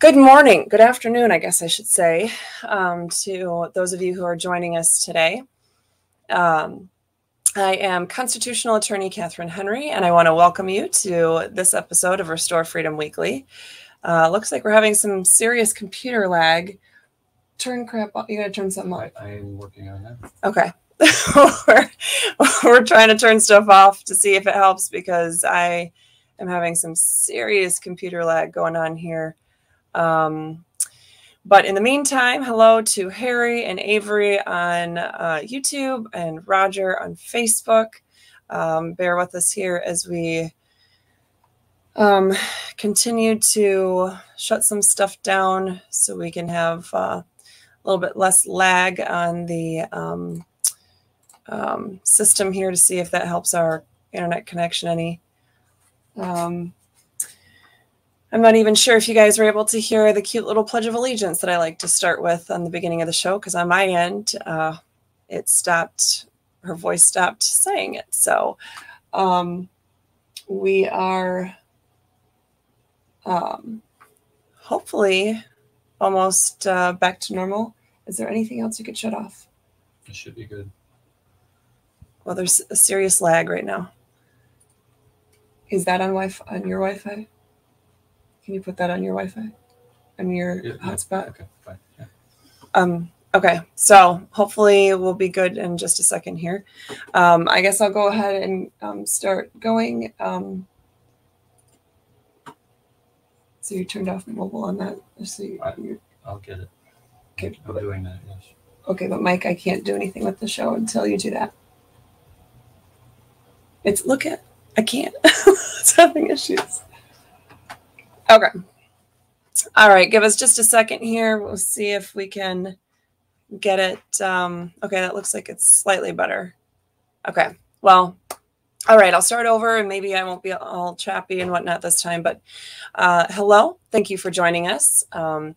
Good morning, good afternoon, I guess I should say, um, to those of you who are joining us today. Um, I am constitutional attorney Katherine Henry, and I want to welcome you to this episode of Restore Freedom Weekly. Uh, looks like we're having some serious computer lag. Turn crap off. You gotta turn something off. I, I'm working on that. Okay. we're, we're trying to turn stuff off to see if it helps because I am having some serious computer lag going on here. Um, but in the meantime, hello to Harry and Avery on uh, YouTube and Roger on Facebook. Um, bear with us here as we um, continue to shut some stuff down so we can have uh, a little bit less lag on the um, um, system here to see if that helps our internet connection any. Um, I'm not even sure if you guys were able to hear the cute little Pledge of Allegiance that I like to start with on the beginning of the show, because on my end, uh, it stopped, her voice stopped saying it. So um, we are um, hopefully almost uh, back to normal. Is there anything else you could shut off? It should be good. Well, there's a serious lag right now. Is that on Wi-Fi on your Wi-Fi? Can you put that on your Wi-Fi? On your Yeah, hotspot? Okay, fine. Yeah. Um, okay, so hopefully we'll be good in just a second here. Um, I guess I'll go ahead and um, start going. Um, so you turned off mobile on that. So you, Right. you I'll get it. Okay, I'm but- doing that, yes. okay, but Mike, I can't do anything with the show until you do that. It's look at I can't. it's having issues. Okay. All right, give us just a second here. We'll see if we can get it. Um, okay, that looks like it's slightly better. Okay, well, all right, I'll start over and maybe I won't be all chappy and whatnot this time. But uh, hello, thank you for joining us. Um,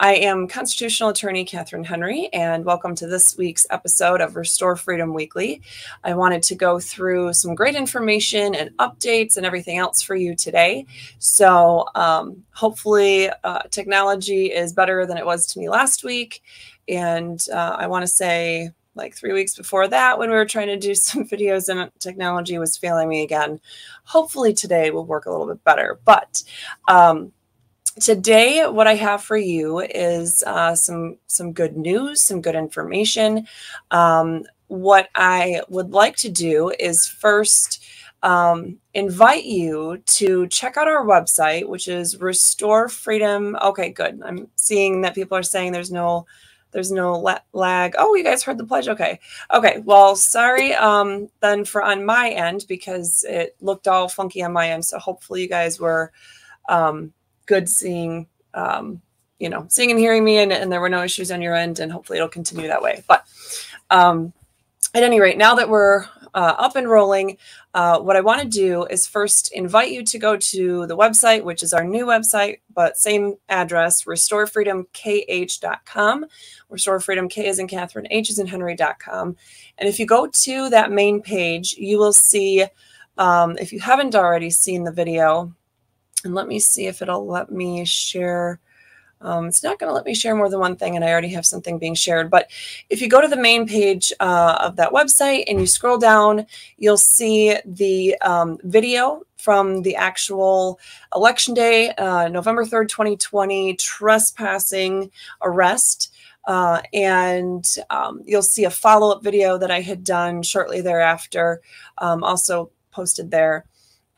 I am constitutional attorney Katherine Henry, and welcome to this week's episode of Restore Freedom Weekly. I wanted to go through some great information and updates and everything else for you today. So, um, hopefully, uh, technology is better than it was to me last week. And uh, I want to say, like three weeks before that, when we were trying to do some videos and technology was failing me again. Hopefully, today will work a little bit better. But um, today what i have for you is uh, some some good news some good information. Um, what i would like to do is first um, invite you to check out our website which is restore freedom. Okay good. I'm seeing that people are saying there's no there's no la- lag. Oh you guys heard the pledge? Okay. Okay well sorry um then for on my end because it looked all funky on my end so hopefully you guys were um good seeing um, you know seeing and hearing me and, and there were no issues on your end and hopefully it'll continue that way. But um, at any rate now that we're uh, up and rolling uh, what i want to do is first invite you to go to the website which is our new website but same address restorefreedomkh.com restore freedom k is in katherine h is in henry.com and if you go to that main page you will see um, if you haven't already seen the video and let me see if it'll let me share. Um, it's not going to let me share more than one thing, and I already have something being shared. But if you go to the main page uh, of that website and you scroll down, you'll see the um, video from the actual election day, uh, November 3rd, 2020, trespassing arrest. Uh, and um, you'll see a follow up video that I had done shortly thereafter, um, also posted there.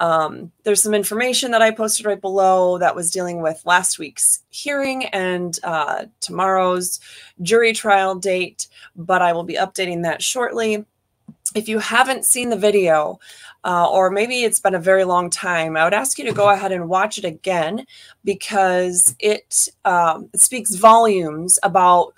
Um, there's some information that I posted right below that was dealing with last week's hearing and uh, tomorrow's jury trial date, but I will be updating that shortly. If you haven't seen the video, uh, or maybe it's been a very long time, I would ask you to go ahead and watch it again because it, um, speaks volumes about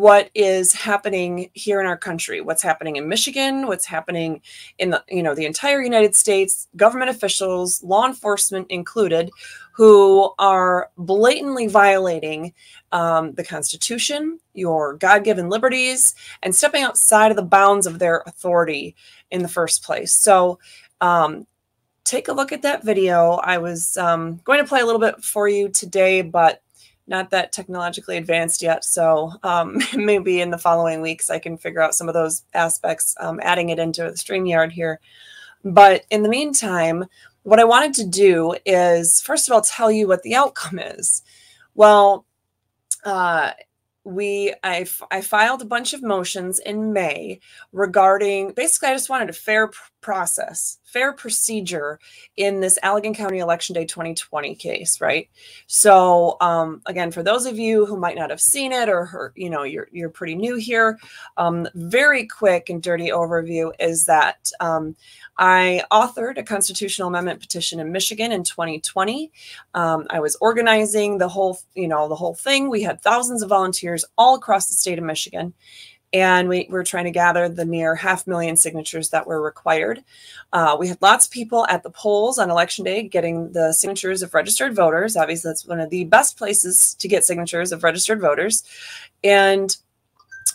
what is happening here in our country what's happening in michigan what's happening in the you know the entire united states government officials law enforcement included who are blatantly violating um, the constitution your god-given liberties and stepping outside of the bounds of their authority in the first place. So um, take a look at that video. I was um, going to play a little bit for you today but not that technologically advanced yet. So um, maybe in the following weeks, I can figure out some of those aspects, um, adding it into the StreamYard here. But in the meantime, what I wanted to do is, first of all, tell you what the outcome is. Well, uh, we I, I filed a bunch of motions in May regarding basically I just wanted a fair process, fair procedure in this Allegan County Election Day 2020 case, right? So um, again, for those of you who might not have seen it or you know, you're you're pretty new here, um, very quick and dirty overview is that um, I authored a constitutional amendment petition in Michigan in 2020. Um, I was organizing the whole, you know, the whole thing. We had thousands of volunteers all across the state of Michigan, and we were trying to gather the near half million signatures that were required. Uh, we had lots of people at the polls on election day getting the signatures of registered voters. Obviously, that's one of the best places to get signatures of registered voters, and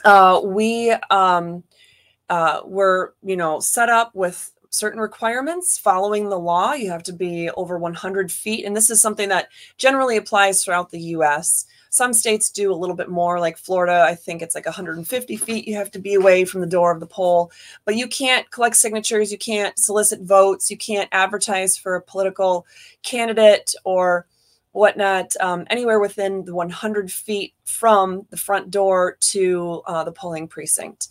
uh, we. Um, uh, were you know set up with certain requirements following the law. You have to be over 100 feet. And this is something that generally applies throughout the US. Some states do a little bit more, like Florida, I think it's like 150 feet. You have to be away from the door of the poll, but you can't collect signatures. You can't solicit votes. You can't advertise for a political candidate or whatnot um, anywhere within the 100 feet from the front door to uh, the polling precinct.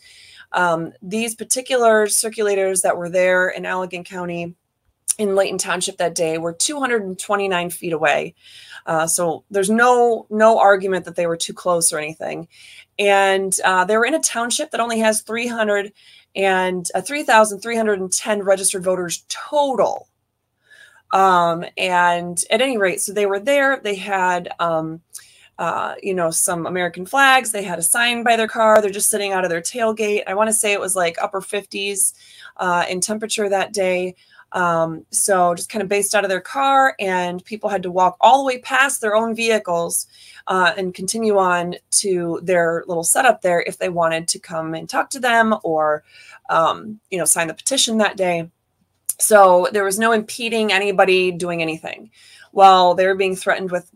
Um, these particular circulators that were there in Allegan County in Leighton Township that day were 229 feet away. Uh, so there's no no argument that they were too close or anything. And uh, they were in a township that only has 300 and uh, 3,310 registered voters total. Um, and at any rate, so they were there. They had um, uh, you know, some American flags. They had a sign by their car. They're just sitting out of their tailgate. I want to say it was like upper 50s uh, in temperature that day. Um, so just kind of based out of their car, and people had to walk all the way past their own vehicles uh, and continue on to their little setup there if they wanted to come and talk to them or, um, you know, sign the petition that day. So there was no impeding anybody doing anything while they were being threatened with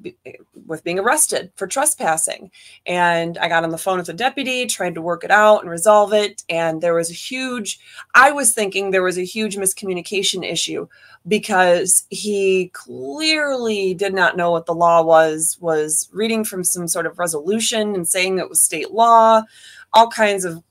with being arrested for trespassing. And I got on the phone with the deputy, tried to work it out and resolve it. And there was a huge, I was thinking there was a huge miscommunication issue because he clearly did not know what the law was, was reading from some sort of resolution and saying it was state law, all kinds of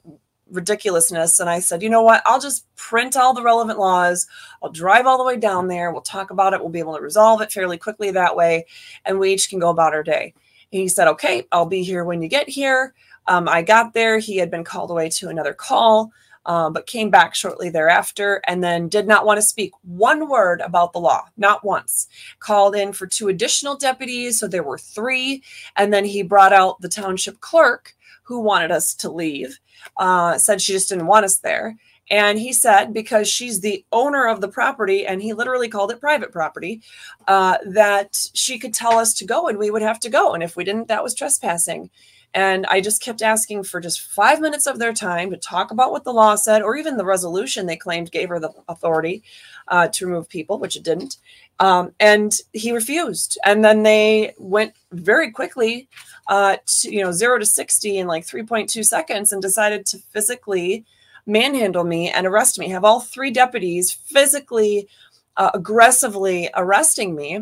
ridiculousness. And I said, you know what? I'll just print all the relevant laws. I'll drive all the way down there. We'll talk about it. We'll be able to resolve it fairly quickly that way. And we each can go about our day. And he said, okay, I'll be here when you get here. Um, I got there. He had been called away to another call, um, but came back shortly thereafter and then did not want to speak one word about the law, not once. Called in for two additional deputies. So there were three. And then he brought out the township clerk who wanted us to leave uh, said she just didn't want us there. And he said, because she's the owner of the property, and he literally called it private property, uh, that she could tell us to go and we would have to go. And if we didn't, that was trespassing. And I just kept asking for just five minutes of their time to talk about what the law said, or even the resolution they claimed gave her the authority uh, to remove people, which it didn't. Um, and he refused. And then they went very quickly uh, to, you know, zero to 60 in like 3.2 seconds and decided to physically manhandle me and arrest me, have all three deputies physically, uh, aggressively arresting me.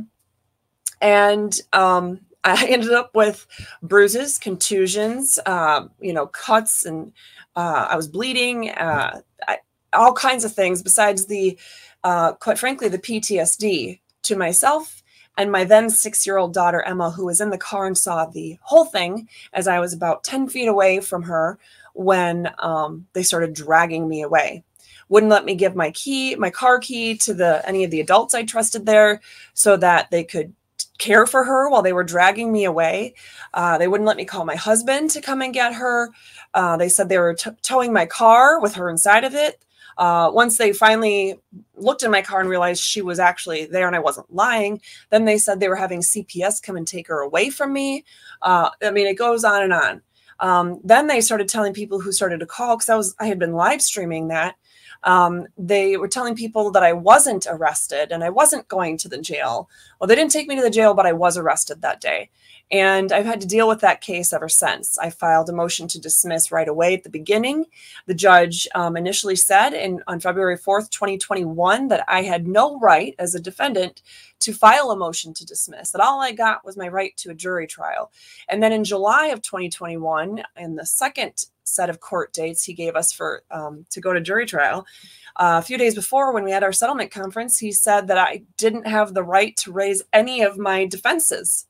And um, I ended up with bruises, contusions, uh, you know, cuts, and uh, I was bleeding, uh, I, all kinds of things besides the, uh, quite frankly, the PTSD to myself and my then six year old daughter, Emma, who was in the car and saw the whole thing as I was about 10 feet away from her when um, they started dragging me away. Wouldn't let me give my key, my car key to the any of the adults I trusted there so that they could care for her while they were dragging me away. Uh, they wouldn't let me call my husband to come and get her. Uh, they said they were towing my car with her inside of it. Uh, once they finally looked in my car and realized she was actually there and I wasn't lying, then they said they were having CPS come and take her away from me. Uh, I mean, it goes on and on. Um, then they started telling people who started to call because I was I had been live streaming that. Um, they were telling people that I wasn't arrested and I wasn't going to the jail. Well, they didn't take me to the jail, but I was arrested that day. And I've had to deal with that case ever since. I filed a motion to dismiss right away at the beginning. The judge um, initially said in, on February 4th, 2021, that I had no right as a defendant to file a motion to dismiss, that all I got was my right to a jury trial. And then in July of 2021, in the second set of court dates he gave us for um, to go to jury trial, uh, a few days before when we had our settlement conference, he said that I didn't have the right to raise any of my defenses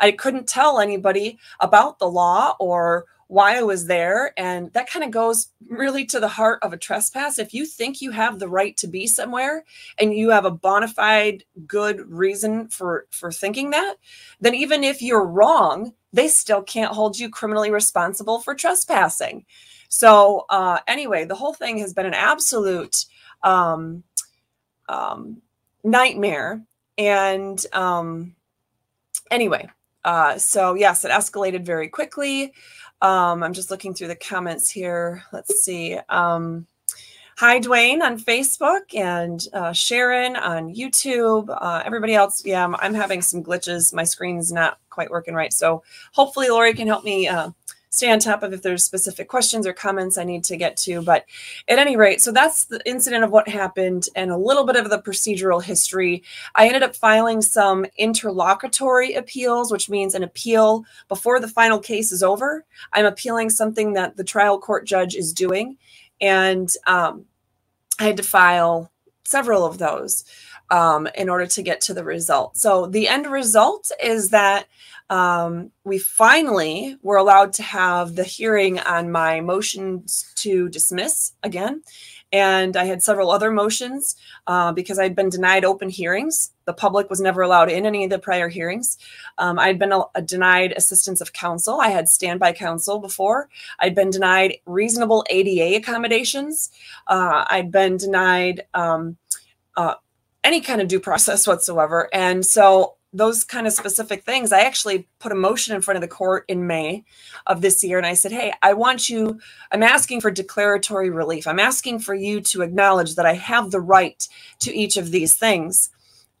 I couldn't tell anybody about the law or why I was there. And that kind of goes really to the heart of a trespass. If you think you have the right to be somewhere and you have a bona fide good reason for, for thinking that, then even if you're wrong, they still can't hold you criminally responsible for trespassing. So, uh, anyway, the whole thing has been an absolute um, um, nightmare. And um, anyway, uh, so yes, it escalated very quickly. Um, I'm just looking through the comments here. Let's see. Um, hi, Dwayne on Facebook and uh, Sharon on YouTube. Uh, everybody else, yeah, I'm, I'm, having some glitches. My screen's not quite working right. So hopefully Lori can help me uh, stay on top of if there's specific questions or comments I need to get to. But at any rate, so that's the incident of what happened and a little bit of the procedural history. I ended up filing some interlocutory appeals, which means an appeal before the final case is over. I'm appealing something that the trial court judge is doing. And um, I had to file several of those um, in order to get to the result. So the end result is that um, we finally were allowed to have the hearing on my motions to dismiss again. And I had several other motions uh, because I'd been denied open hearings. The public was never allowed in any of the prior hearings. Um, I'd been a, a denied assistance of counsel. I had standby counsel before. I'd been denied reasonable ADA accommodations. Uh, I'd been denied um, uh, any kind of due process whatsoever. And so those kind of specific things, I actually put a motion in front of the court in May of this year. And I said, Hey, I want you, I'm asking for declaratory relief. I'm asking for you to acknowledge that I have the right to each of these things.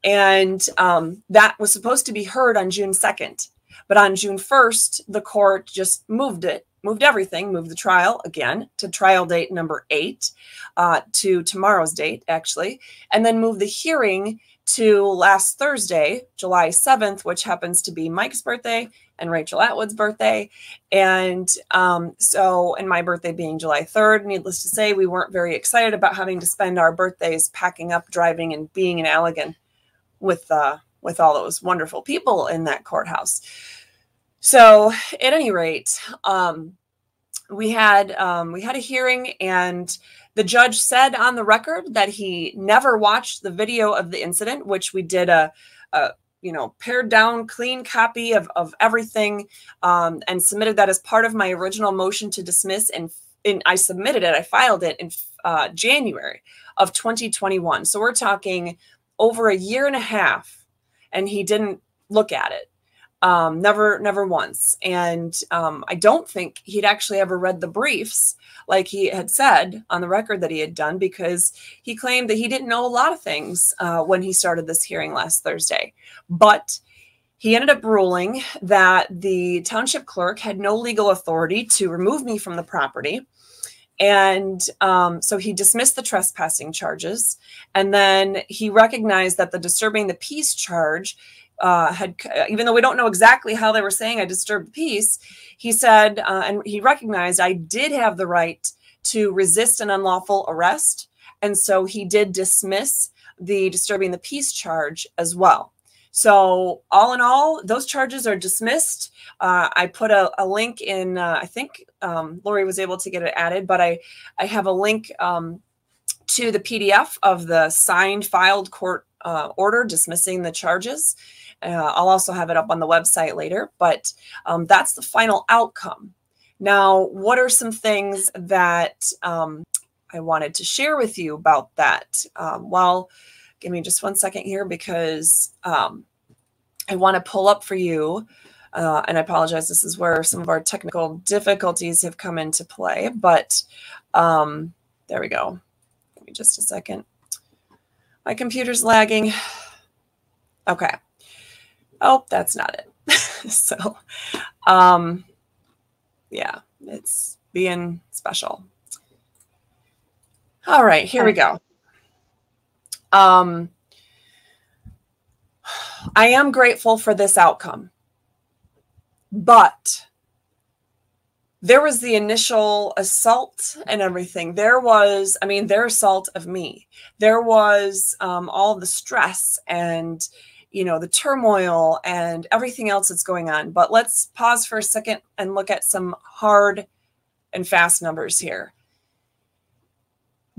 And um, that was supposed to be heard on June 2nd. But on June 1st, the court just moved it, moved everything, moved the trial again to trial date number eight, uh, to tomorrow's date, actually, and then moved the hearing to last Thursday, July 7th, which happens to be Mike's birthday and Rachel Atwood's birthday. And um, so, and my birthday being July 3rd, needless to say, we weren't very excited about having to spend our birthdays packing up, driving, and being in Allegan with, uh, with all those wonderful people in that courthouse. So, at any rate, um, we had um, we had a hearing and the judge said on the record that he never watched the video of the incident, which we did a, a you know, pared down, clean copy of, of everything um, and submitted that as part of my original motion to dismiss. And, and I submitted it, I filed it in uh, January of 2021. So we're talking over a year and a half, and he didn't look at it um, never never once. And um, i don't think he'd actually ever read the briefs like he had said on the record that he had done because he claimed that he didn't know a lot of things uh, when he started this hearing last thursday. But he ended up ruling that the township clerk had no legal authority to remove me from the property. And um, so he dismissed the trespassing charges. And then he recognized that the disturbing the peace charge uh, had, even though we don't know exactly how they were saying I disturbed the peace, he said, uh, and he recognized I did have the right to resist an unlawful arrest. And so he did dismiss the disturbing the peace charge as well. So, all in all, those charges are dismissed. Uh, I put a, a link in, uh, I think um, Lori was able to get it added, but I, I have a link um, to the PDF of the signed filed court uh, order dismissing the charges. Uh, I'll also have it up on the website later, but um, that's the final outcome. Now, what are some things that um, I wanted to share with you about that? Um, well, give me just one second here because um, I want to pull up for you. Uh, and I apologize, this is where some of our technical difficulties have come into play, but um, there we go. Give me just a second. My computer's lagging. Okay. Oh, that's not it. so, um, yeah, it's being special. All right, here we go. Um, I am grateful for this outcome, but there was the initial assault and everything. There was, I mean, their assault of me. There was um, all the stress and, you know, the turmoil and everything else that's going on. But let's pause for a second and look at some hard and fast numbers here.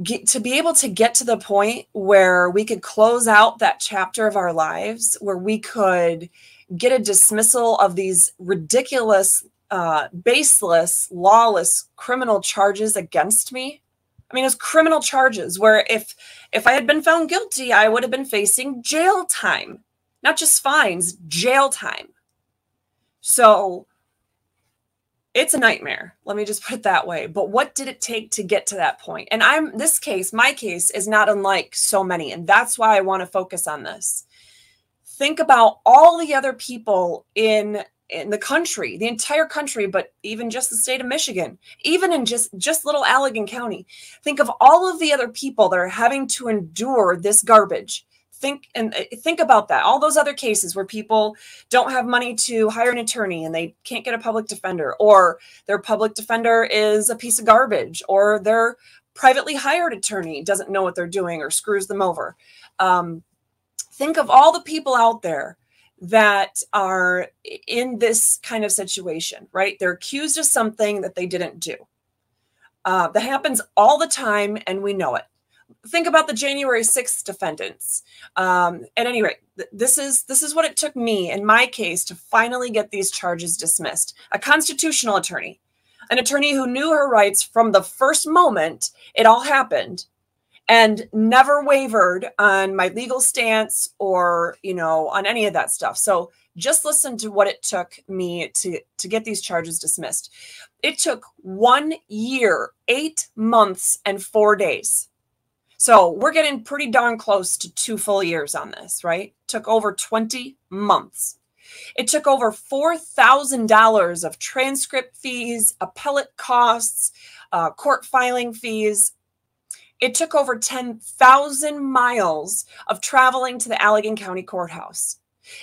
Get, to be able to get to the point where we could close out that chapter of our lives, where we could get a dismissal of these ridiculous uh, baseless, lawless criminal charges against me. I mean, it's criminal charges where if if I had been found guilty, I would have been facing jail time, not just fines, jail time. So it's a nightmare. Let me just put it that way. But what did it take to get to that point? And I'm this case, my case is not unlike so many, and that's why I want to focus on this. Think about all the other people in in the country, the entire country, but even just the state of Michigan, even in just just little Allegan County. Think of all of the other people that are having to endure this garbage. Think and uh, think about that. All those other cases where people don't have money to hire an attorney and they can't get a public defender, or their public defender is a piece of garbage, or their privately hired attorney doesn't know what they're doing or screws them over. Um, think of all the people out there that are in this kind of situation, right? They're accused of something that they didn't do. Uh, that happens all the time, and we know it. Think about the January 6th defendants. Um, at any rate, th- this is this is what it took me in my case to finally get these charges dismissed. A constitutional attorney, an attorney who knew her rights from the first moment it all happened, and never wavered on my legal stance or you know on any of that stuff. So just listen to what it took me to to get these charges dismissed. It took one year eight months and four days. So we're getting pretty darn close to two full years on this right? Took over 20 months. It took over $4,000 of transcript fees, appellate costs, uh, court filing fees, it took over 10,000 miles of traveling to the Allegan County Courthouse.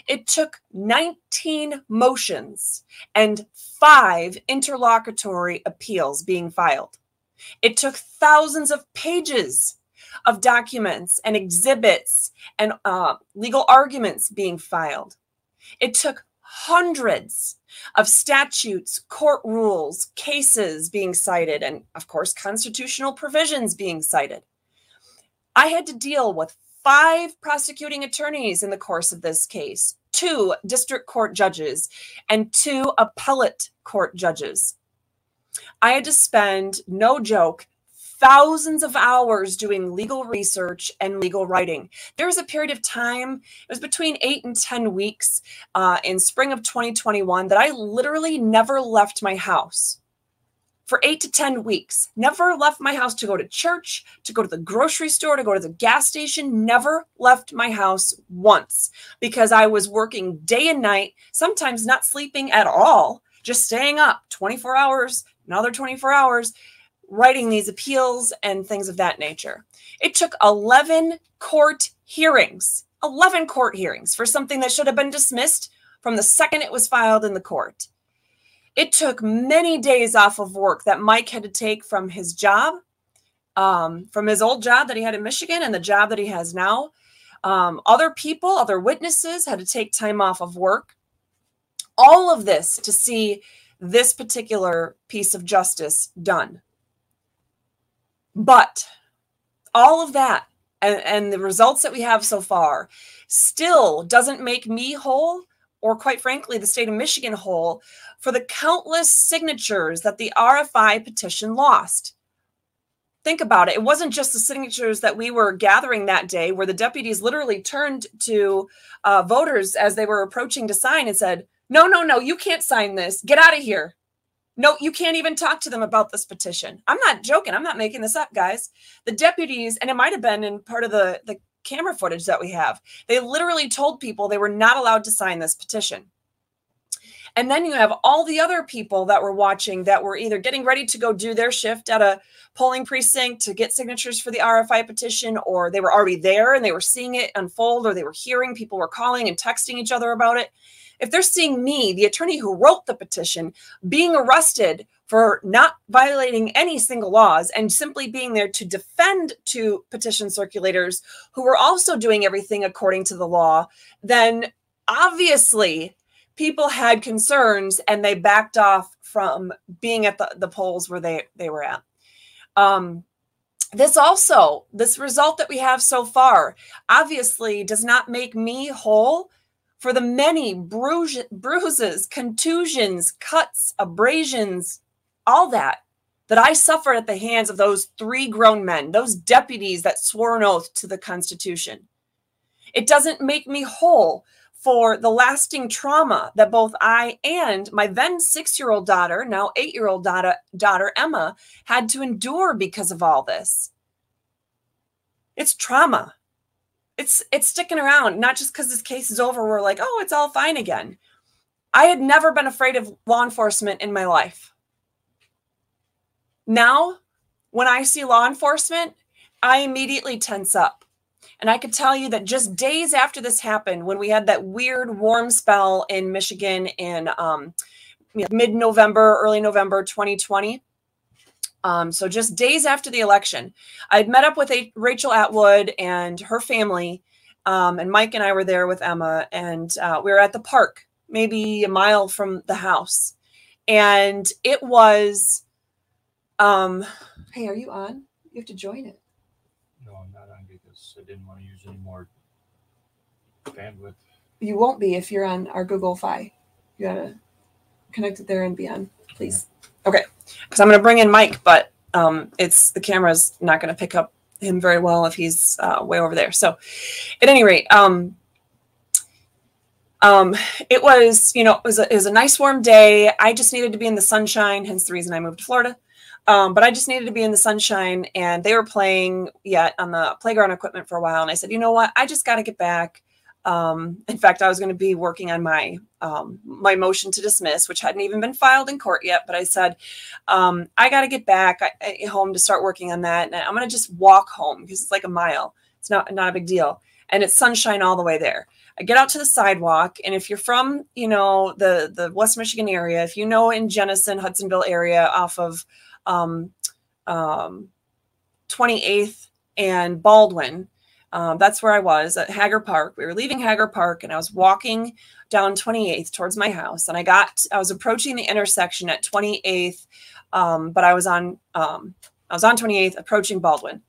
It took 19 motions and five interlocutory appeals being filed. It took thousands of pages of documents and exhibits and uh, legal arguments being filed. It took hundreds of statutes, court rules, cases being cited, and of course, constitutional provisions being cited. I had to deal with five prosecuting attorneys in the course of this case, two district court judges, and two appellate court judges. I had to spend, no joke, thousands of hours doing legal research and legal writing. There was a period of time, it was between eight and 10 weeks uh, in spring of 2021, that I literally never left my house for eight to 10 weeks. Never left my house to go to church, to go to the grocery store, to go to the gas station. Never left my house once because I was working day and night, sometimes not sleeping at all, just staying up 24 hours, another 24 hours writing these appeals and things of that nature. It took 11 court hearings, 11 court hearings for something that should have been dismissed from the second it was filed in the court. It took many days off of work that Mike had to take from his job, um, from his old job that he had in Michigan and the job that he has now. Um, other people, other witnesses had to take time off of work. All of this to see this particular piece of justice done. But all of that and, and the results that we have so far still doesn't make me whole or quite frankly, the state of Michigan whole for the countless signatures that the RFI petition lost. Think about it. It wasn't just the signatures that we were gathering that day, where the deputies literally turned to uh, voters as they were approaching to sign and said, No, no, no, you can't sign this. Get out of here. No, you can't even talk to them about this petition. I'm not joking. I'm not making this up, guys. The deputies, and it might have been in part of the, the camera footage that we have, they literally told people they were not allowed to sign this petition. And then you have all the other people that were watching that were either getting ready to go do their shift at a polling precinct to get signatures for the RFI petition, or they were already there and they were seeing it unfold, or they were hearing people were calling and texting each other about it. If they're seeing me, the attorney who wrote the petition, being arrested for not violating any single laws and simply being there to defend to petition circulators who were also doing everything according to the law, then obviously people had concerns and they backed off from being at the, the polls where they, they were at. Um, this also, this result that we have so far, obviously does not make me whole for the many bruises, contusions, cuts, abrasions, all that that I suffered at the hands of those three grown men, those deputies that swore an oath to the Constitution. It doesn't make me whole for the lasting trauma that both I and my then six year old daughter, now eight year old daughter, daughter Emma, had to endure because of all this. It's trauma. It's it's sticking around, not just because this case is over. We're like, oh, it's all fine again. I had never been afraid of law enforcement in my life. Now, when I see law enforcement, I immediately tense up. And I could tell you that just days after this happened, when we had that weird warm spell in Michigan in um, mid November, early November 2020. Um, so just days after the election, I'd met up with a, Rachel Atwood and her family. Um, and Mike and I were there with Emma, and uh, we were at the park, maybe a mile from the house. And it was um, hey, are you on? You have to join it. No, I'm not on because I didn't want to use any more bandwidth. You won't be if you're on our Google Fi. You gotta connect it there and be on, please. Okay, because I'm gonna bring in Mike, but um, it's the camera's not gonna pick up him very well if he's uh, way over there. So, at any rate, um, um, it was you know it was a, it was a nice warm day. I just needed to be in the sunshine, hence the reason I moved to Florida. Um, but I just needed to be in the sunshine, and they were playing yet on the playground equipment for a while. And I said, you know what? I just got to get back. Um, in fact, I was going to be working on my um, my motion to dismiss, which hadn't even been filed in court yet. But I said, um, I got to get back home to start working on that, and I'm going to just walk home because it's like a mile. It's not not a big deal, and it's sunshine all the way there. I get out to the sidewalk, and if you're from, you know, the the West Michigan area, if you know in Jenison, Hudsonville area, off of um, um, 28th and Baldwin. Um, that's where I was at Hager Park. We were leaving Hager Park and I was walking down 28th towards my house. And I got, I was approaching the intersection at 28th, um, but I was on, um, I was on 28th approaching Baldwin.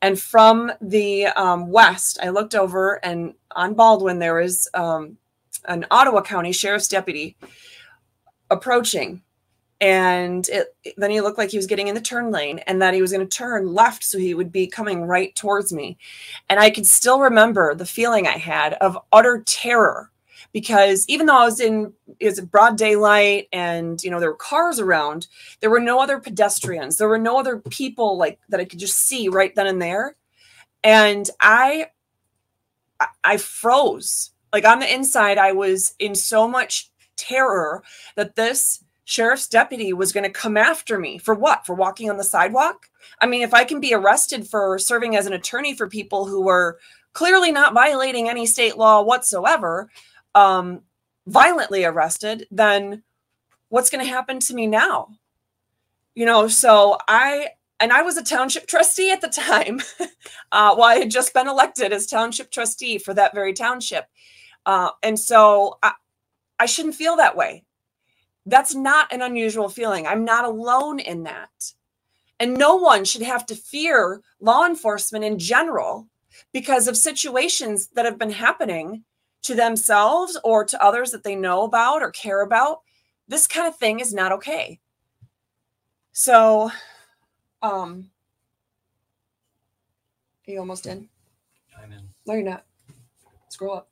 And from the um, west, I looked over and on Baldwin, there was um, an Ottawa County Sheriff's deputy approaching and it, then he looked like he was getting in the turn lane and that he was going to turn left so he would be coming right towards me. And i could still remember the feeling i had of utter terror because even though i was in it was broad daylight and you know there were cars around there were no other pedestrians. There were no other people like that i could just see right then and there. And i i froze. Like on the inside i was in so much terror that this sheriff's deputy was going to come after me for what? For walking on the sidewalk? I mean, if I can be arrested for serving as an attorney for people who were clearly not violating any state law whatsoever, um, violently arrested, then what's going to happen to me now? You know, so I, and I was a township trustee at the time. uh, well, I had just been elected as township trustee for that very township. Uh, and so I, I shouldn't feel that way. That's not an unusual feeling. I'm not alone in that. And no one should have to fear law enforcement in general because of situations that have been happening to themselves or to others that they know about or care about. This kind of thing is not okay. So, um, are you almost in? I'm in. No, you're not. Scroll up.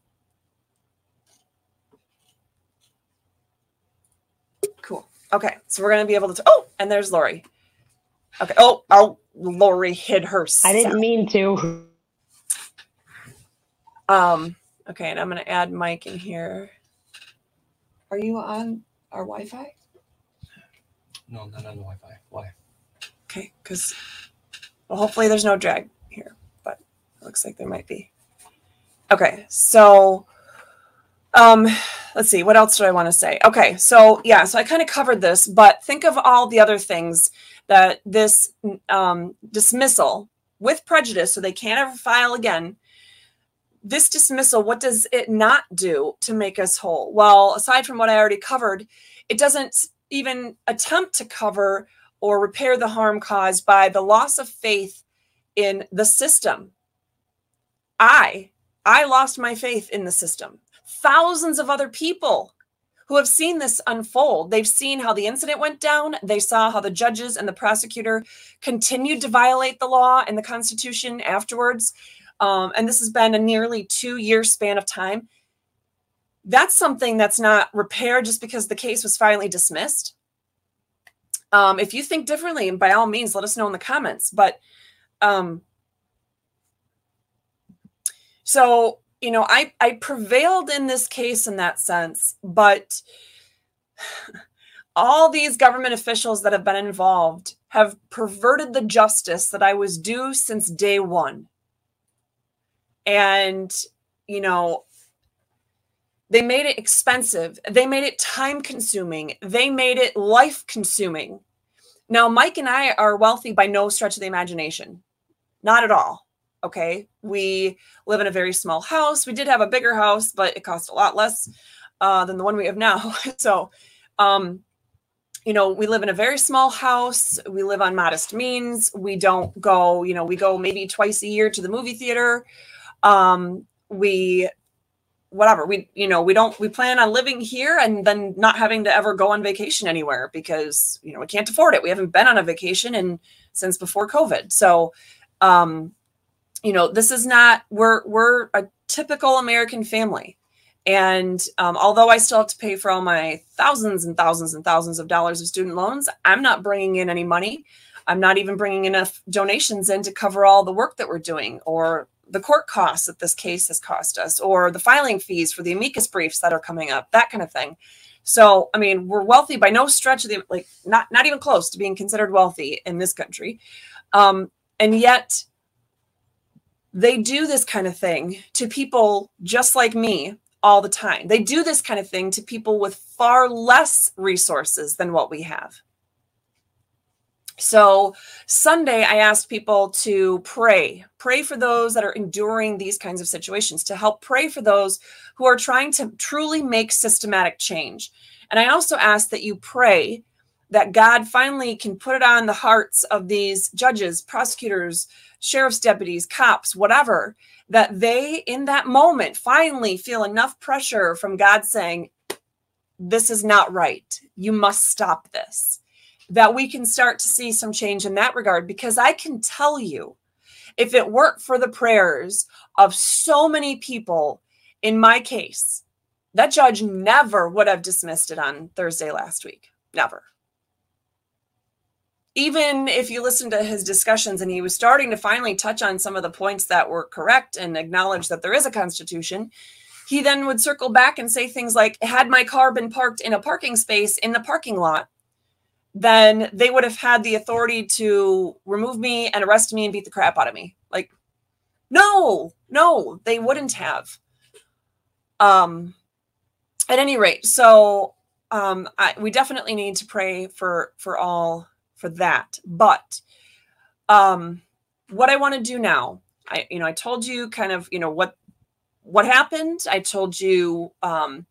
Okay, so we're gonna be able to. Oh, and there's Lori. Okay. Oh, oh, Lori hid her. I didn't mean to. Um. Okay, and I'm gonna add Mike in here. Are you on? our Wi-Fi? No, not on the Wi-Fi. Why? Okay, because well, hopefully there's no drag here, but it looks like there might be. Okay, so um, let's see, what else do I want to say? Okay, so yeah, so I kind of covered this, but think of all the other things that this um, dismissal with prejudice, so they can't ever file again. This dismissal, what does it not do to make us whole? Well, aside from what I already covered, it doesn't even attempt to cover or repair the harm caused by the loss of faith in the system. I, I lost my faith in the system. Thousands of other people who have seen this unfold. They've seen how the incident went down. They saw how the judges and the prosecutor continued to violate the law and the Constitution afterwards. Um, and this has been a nearly two year span of time. That's something that's not repaired just because the case was finally dismissed. Um, if you think differently, by all means, let us know in the comments. But um, so you know, I I prevailed in this case in that sense, but all these government officials that have been involved have perverted the justice that I was due since day one. And, you know, they made it expensive. They made it time consuming. They made it life consuming. Now, Mike and I are wealthy by no stretch of the imagination. Not at all. Okay. We live in a very small house. We did have a bigger house, but it cost a lot less uh, than the one we have now. so, um, you know, we live in a very small house. We live on modest means. We don't go, you know, we go maybe twice a year to the movie theater. Um, we whatever we you know we don't we plan on living here and then not having to ever go on vacation anywhere because you know we can't afford it we haven't been on a vacation and since before covid so um you know this is not we're we're a typical american family. And um, although i still have to pay for all my thousands and thousands and thousands of dollars of student loans i'm not bringing in any money. I'm not even bringing enough donations in to cover all the work that we're doing or the court costs that this case has cost us or the filing fees for the amicus briefs that are coming up that kind of thing. So i mean we're wealthy by no stretch of the like not not even close to being considered wealthy in this country. Um, and yet they do this kind of thing to people just like me all the time they do this kind of thing to people with far less resources than what we have so, Sunday, I asked people to pray, pray for those that are enduring these kinds of situations, to help pray for those who are trying to truly make systematic change. And I also asked that you pray that God finally can put it on the hearts of these judges, prosecutors, sheriff's deputies, cops, whatever, that they, in that moment, finally feel enough pressure from God saying, This is not right. You must stop this that we can start to see some change in that regard because I can tell you if it weren't for the prayers of so many people in my case, that judge never would have dismissed it on Thursday last week. Never. Even if you listen to his discussions and he was starting to finally touch on some of the points that were correct and acknowledge that there is a constitution, he then would circle back and say things like, Had my car been parked in a parking space in the parking lot, then they would have had the authority to remove me and arrest me and beat the crap out of me. Like, no, no, they wouldn't have. Um, at any rate, so um, I, we definitely need to pray for for all for that. But um, what I want to do now, I you know, I told you kind of you know what what happened. I told you um,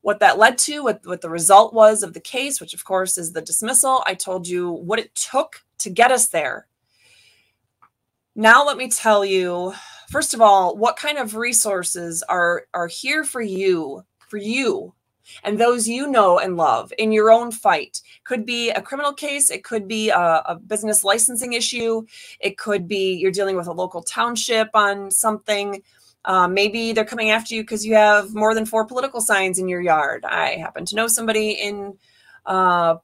what that led to, what, what the result was of the case, which of course is the dismissal. I told you what it took to get us there. Now let me tell you, first of all, what kind of resources are are here for you, for you and those you know and love in your own fight. Could be a criminal case, it could be a, a, business licensing issue, it could be you're dealing with a local township on something. Um, maybe they're coming after you because you have more than four political signs in your yard. I happen to know somebody in uh,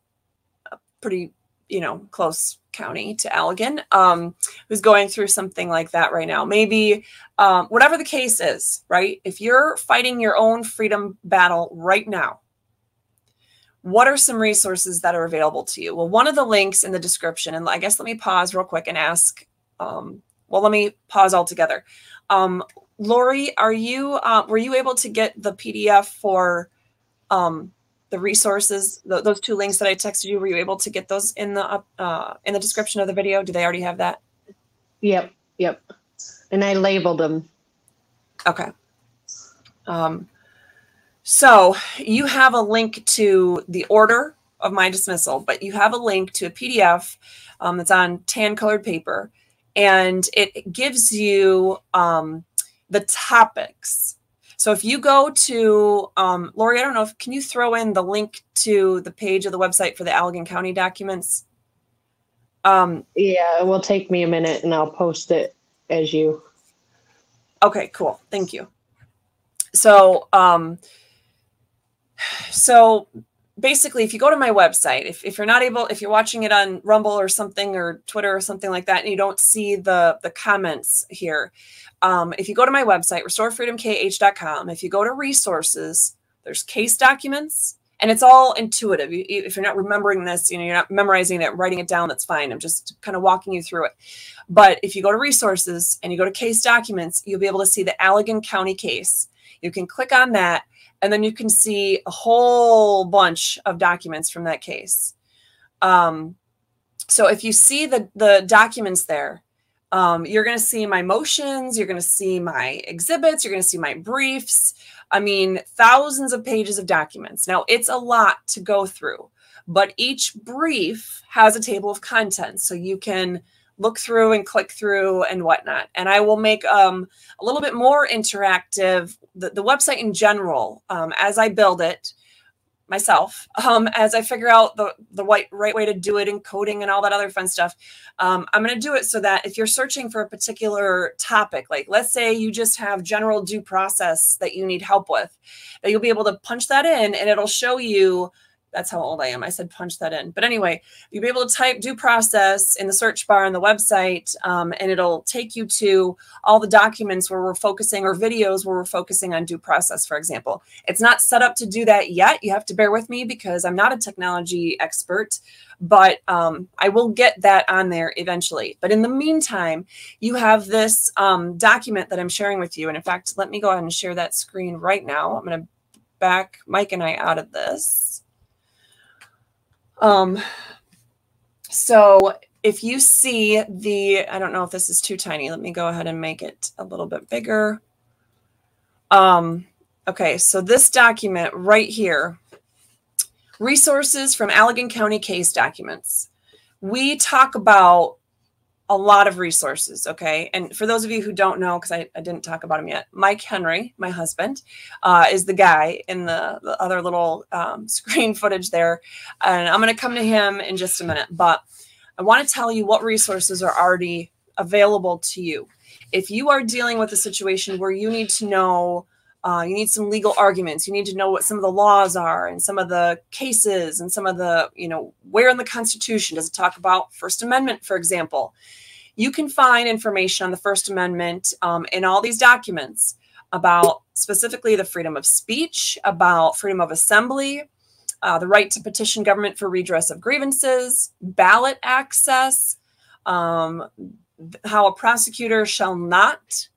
a pretty, you know, close county to Allegan um, who's going through something like that right now. Maybe um, whatever the case is, right? If you're fighting your own freedom battle right now, what are some resources that are available to you? Well, one of the links in the description, and I guess let me pause real quick and ask. Um, well, let me pause altogether. Um, Lori, are you uh, were you able to get the PDF for um, the resources, the, those two links that I texted you? Were you able to get those in the uh, in the description of the video? Do they already have that? Yep, yep. And I labeled them. Okay. Um, so you have a link to the order of my dismissal, but you have a link to a PDF um, that's on tan colored paper, and it gives you um, the topics. So if you go to um, Lori, I don't know if can you throw in the link to the page of the website for the Allegan County documents. Um, yeah, it will take me a minute, and I'll post it as you. Okay, cool. Thank you. So, um, so basically, if you go to my website, if, if you're not able, if you're watching it on Rumble or something or Twitter or something like that, and you don't see the the comments here, um, if you go to my website, restorefreedomkh.com, if you go to resources, there's case documents, and it's all intuitive. You, if you're not remembering this, you know, you're not memorizing it, writing it down, that's fine. I'm just kind of walking you through it. But if you go to resources and you go to case documents, you'll be able to see the Allegan County case. You can click on that, and then you can see a whole bunch of documents from that case. Um, so if you see the the documents there, um, you're going to see my motions, you're going to see my exhibits, you're going to see my briefs. I mean, thousands of pages of documents. Now, it's a lot to go through, but each brief has a table of contents. So you can look through and click through and whatnot. And I will make um, a little bit more interactive the, the website in general um, as I build it myself um, as I figure out the the right right way to do it in coding and all that other fun stuff. Um, I'm going to do it so that if you're searching for a particular topic, like let's say you just have general due process that you need help with, that you'll be able to punch that in and it'll show you that's how old I am. I said punch that in. But anyway, you'll be able to type due process in the search bar on the website, um, and it'll take you to all the documents where we're focusing or videos where we're focusing on due process, for example. It's not set up to do that yet. You have to bear with me because I'm not a technology expert, but um, I will get that on there eventually. But in the meantime, you have this um, document that I'm sharing with you. And in fact, let me go ahead and share that screen right now. I'm going to back Mike and I out of this. Um, so if you see the, I don't know if this is too tiny. Let me go ahead and make it a little bit bigger. Um, okay, so this document right here, resources from Allegan County case documents. We talk about a lot of resources. Okay. And for those of you who don't know, because I, I, didn't talk about him yet, Mike Henry, my husband, uh, is the guy in the, the other little um, screen footage there. And I'm going to come to him in just a minute. But I want to tell you what resources are already available to you. If you are dealing with a situation where you need to know, uh, you need some legal arguments, you need to know what some of the laws are and some of the cases and some of the, you know, where in the Constitution does it talk about First Amendment, for example? You can find information on the First Amendment um, in all these documents about specifically the freedom of speech, about freedom of assembly, uh, the right to petition government for redress of grievances, ballot access, um, how a prosecutor shall not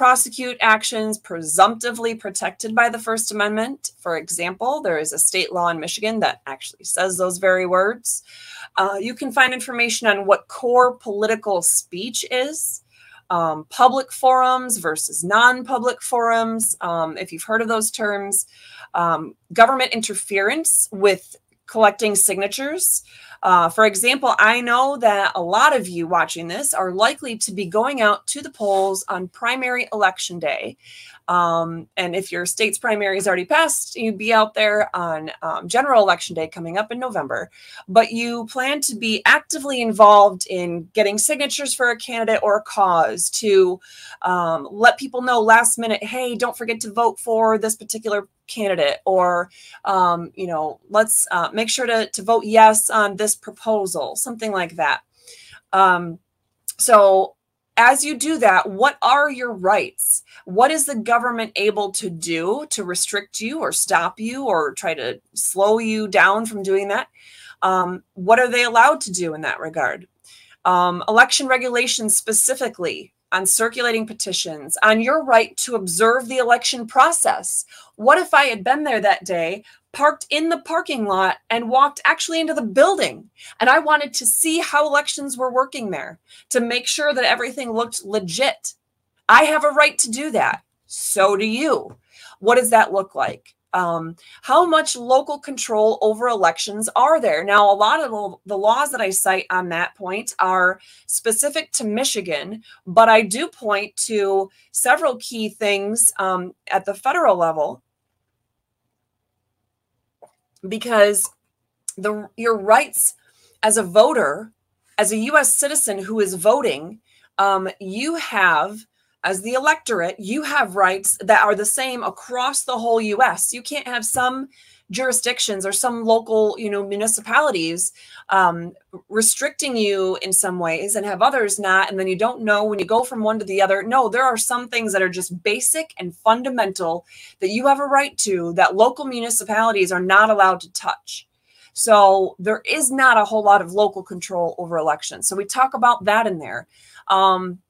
prosecute actions presumptively protected by the First Amendment. For example, there is a state law in Michigan that actually says those very words. Uh, you can find information on what core political speech is, um, public forums versus non public forums, um, if you've heard of those terms, um, government interference with collecting signatures. Uh, for example, I know that a lot of you watching this are likely to be going out to the polls on primary election day. Um, and if your state's primary is already passed, you'd be out there on um, general election day coming up in November. But you plan to be actively involved in getting signatures for a candidate or a cause to um, let people know last minute, hey, don't forget to vote for this particular candidate, or um, you know, let's uh, make sure to to vote yes on this proposal, something like that. Um, so as you do that, what are your rights? What is the government able to do to restrict you or stop you or try to slow you down from doing that? Um, what are they allowed to do in that regard? Um, election regulations specifically on circulating petitions, on your right to observe the election process. What if I had been there that day, parked in the parking lot, and walked actually into the building? And I wanted to see how elections were working there to make sure that everything looked legit. I have a right to do that. So do you. What does that look like? um, how much local control over elections are there? Now, a lot of the laws that I cite on that point are specific to Michigan, but I do point to several key things um, at the federal level because the your rights as a voter, as a U.S. citizen who is voting, um, you have as the electorate, you have rights that are the same across the whole US. You can't have some jurisdictions or some local, you know, municipalities um, restricting you in some ways and have others not. And then you don't know when you go from one to the other. No, there are some things that are just basic and fundamental that you have a right to that local municipalities are not allowed to touch. So there is not a whole lot of local control over elections. So we talk about that in there. Um,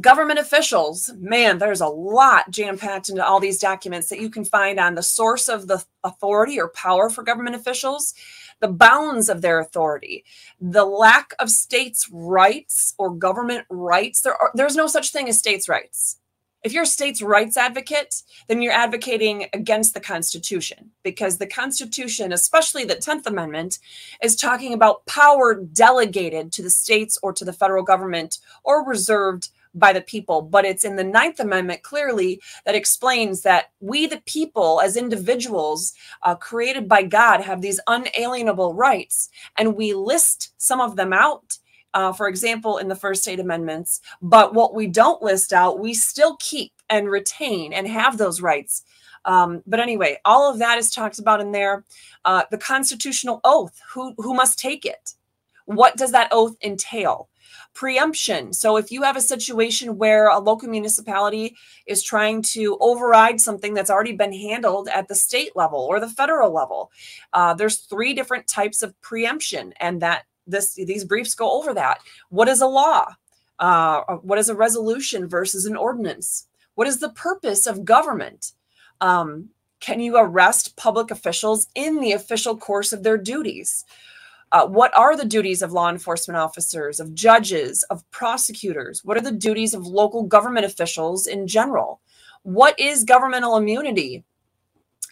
government officials, man, there's a lot jam packed into all these documents that you can find on the source of the authority or power for government officials, the bounds of their authority, the lack of states' rights or government rights. There are, there's no such thing as states' rights. If you're a states' rights advocate, then you're advocating against the Constitution because the Constitution, especially the 10th Amendment, is talking about power delegated to the states or to the federal government or reserved by the people, but it's in the Ninth Amendment clearly that explains that we, the people, as individuals uh, created by God, have these unalienable rights. And we list some of them out, uh, for example, in the first eight amendments. But what we don't list out, we still keep and retain and have those rights. Um, but anyway, all of that is talked about in there. Uh, the constitutional oath, who, who must take it? What does that oath entail? Preemption. So if you have a situation where a local municipality is trying to override something that's already been handled at the state level or the federal level, uh, there's three different types of preemption, and that this these briefs go over that. What is a law? Uh, what is a resolution versus an ordinance? What is the purpose of government? Um, can you arrest public officials in the official course of their duties? Uh, what are the duties of law enforcement officers, of judges, of prosecutors? What are the duties of local government officials in general? What is governmental immunity?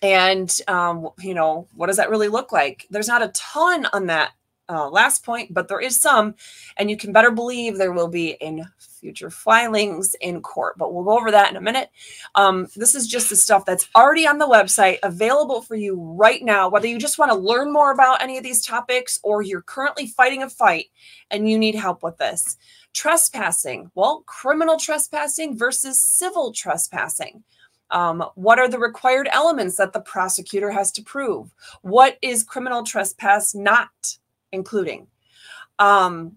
And, um, you know, what does that really look like? There's not a ton on that uh, last point, but there is some, and you can better believe there will be in future filings in court. But we'll go over that in a minute. Um, this is just the stuff that's already on the website, available for you right now. Whether you just want to learn more about any of these topics or you're currently fighting a fight and you need help with this. Trespassing, well, criminal trespassing versus civil trespassing. Um, what are the required elements that the prosecutor has to prove? What is criminal trespass not including? Um,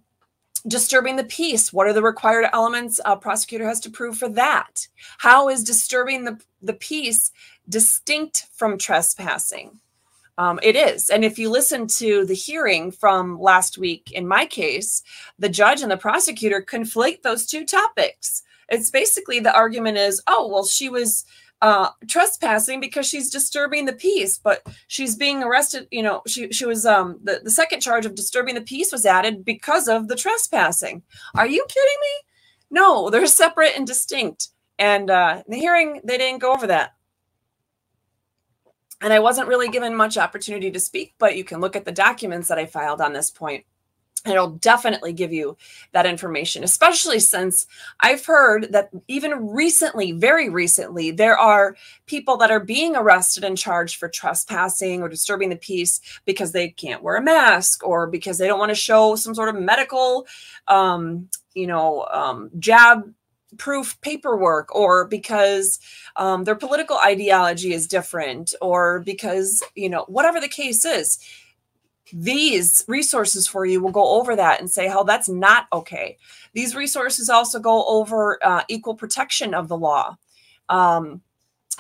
disturbing the peace. What are the required elements a prosecutor has to prove for that? How is disturbing the, the peace distinct from trespassing? Um, it is. And if you listen to the hearing from last week in my case the judge and the prosecutor conflate those two topics. It's basically the argument is oh well she was uh, trespassing because she's disturbing the peace, but she's being arrested. You know, she she was um the, the second charge of disturbing the peace was added because of the trespassing. Are you kidding me? No, they're separate and distinct. And uh, the hearing, they didn't go over that. And I wasn't really given much opportunity to speak, but you can look at the documents that I filed on this point it'll definitely give you that information especially since i've heard that even recently very recently there are people that are being arrested and charged for trespassing or disturbing the peace because they can't wear a mask or because they don't want to show some sort of medical um, you know um, jab proof paperwork or because um, their political ideology is different or because you know whatever the case is these resources for you will go over that and say how that's not okay. These resources also go over uh, equal protection of the law. Um,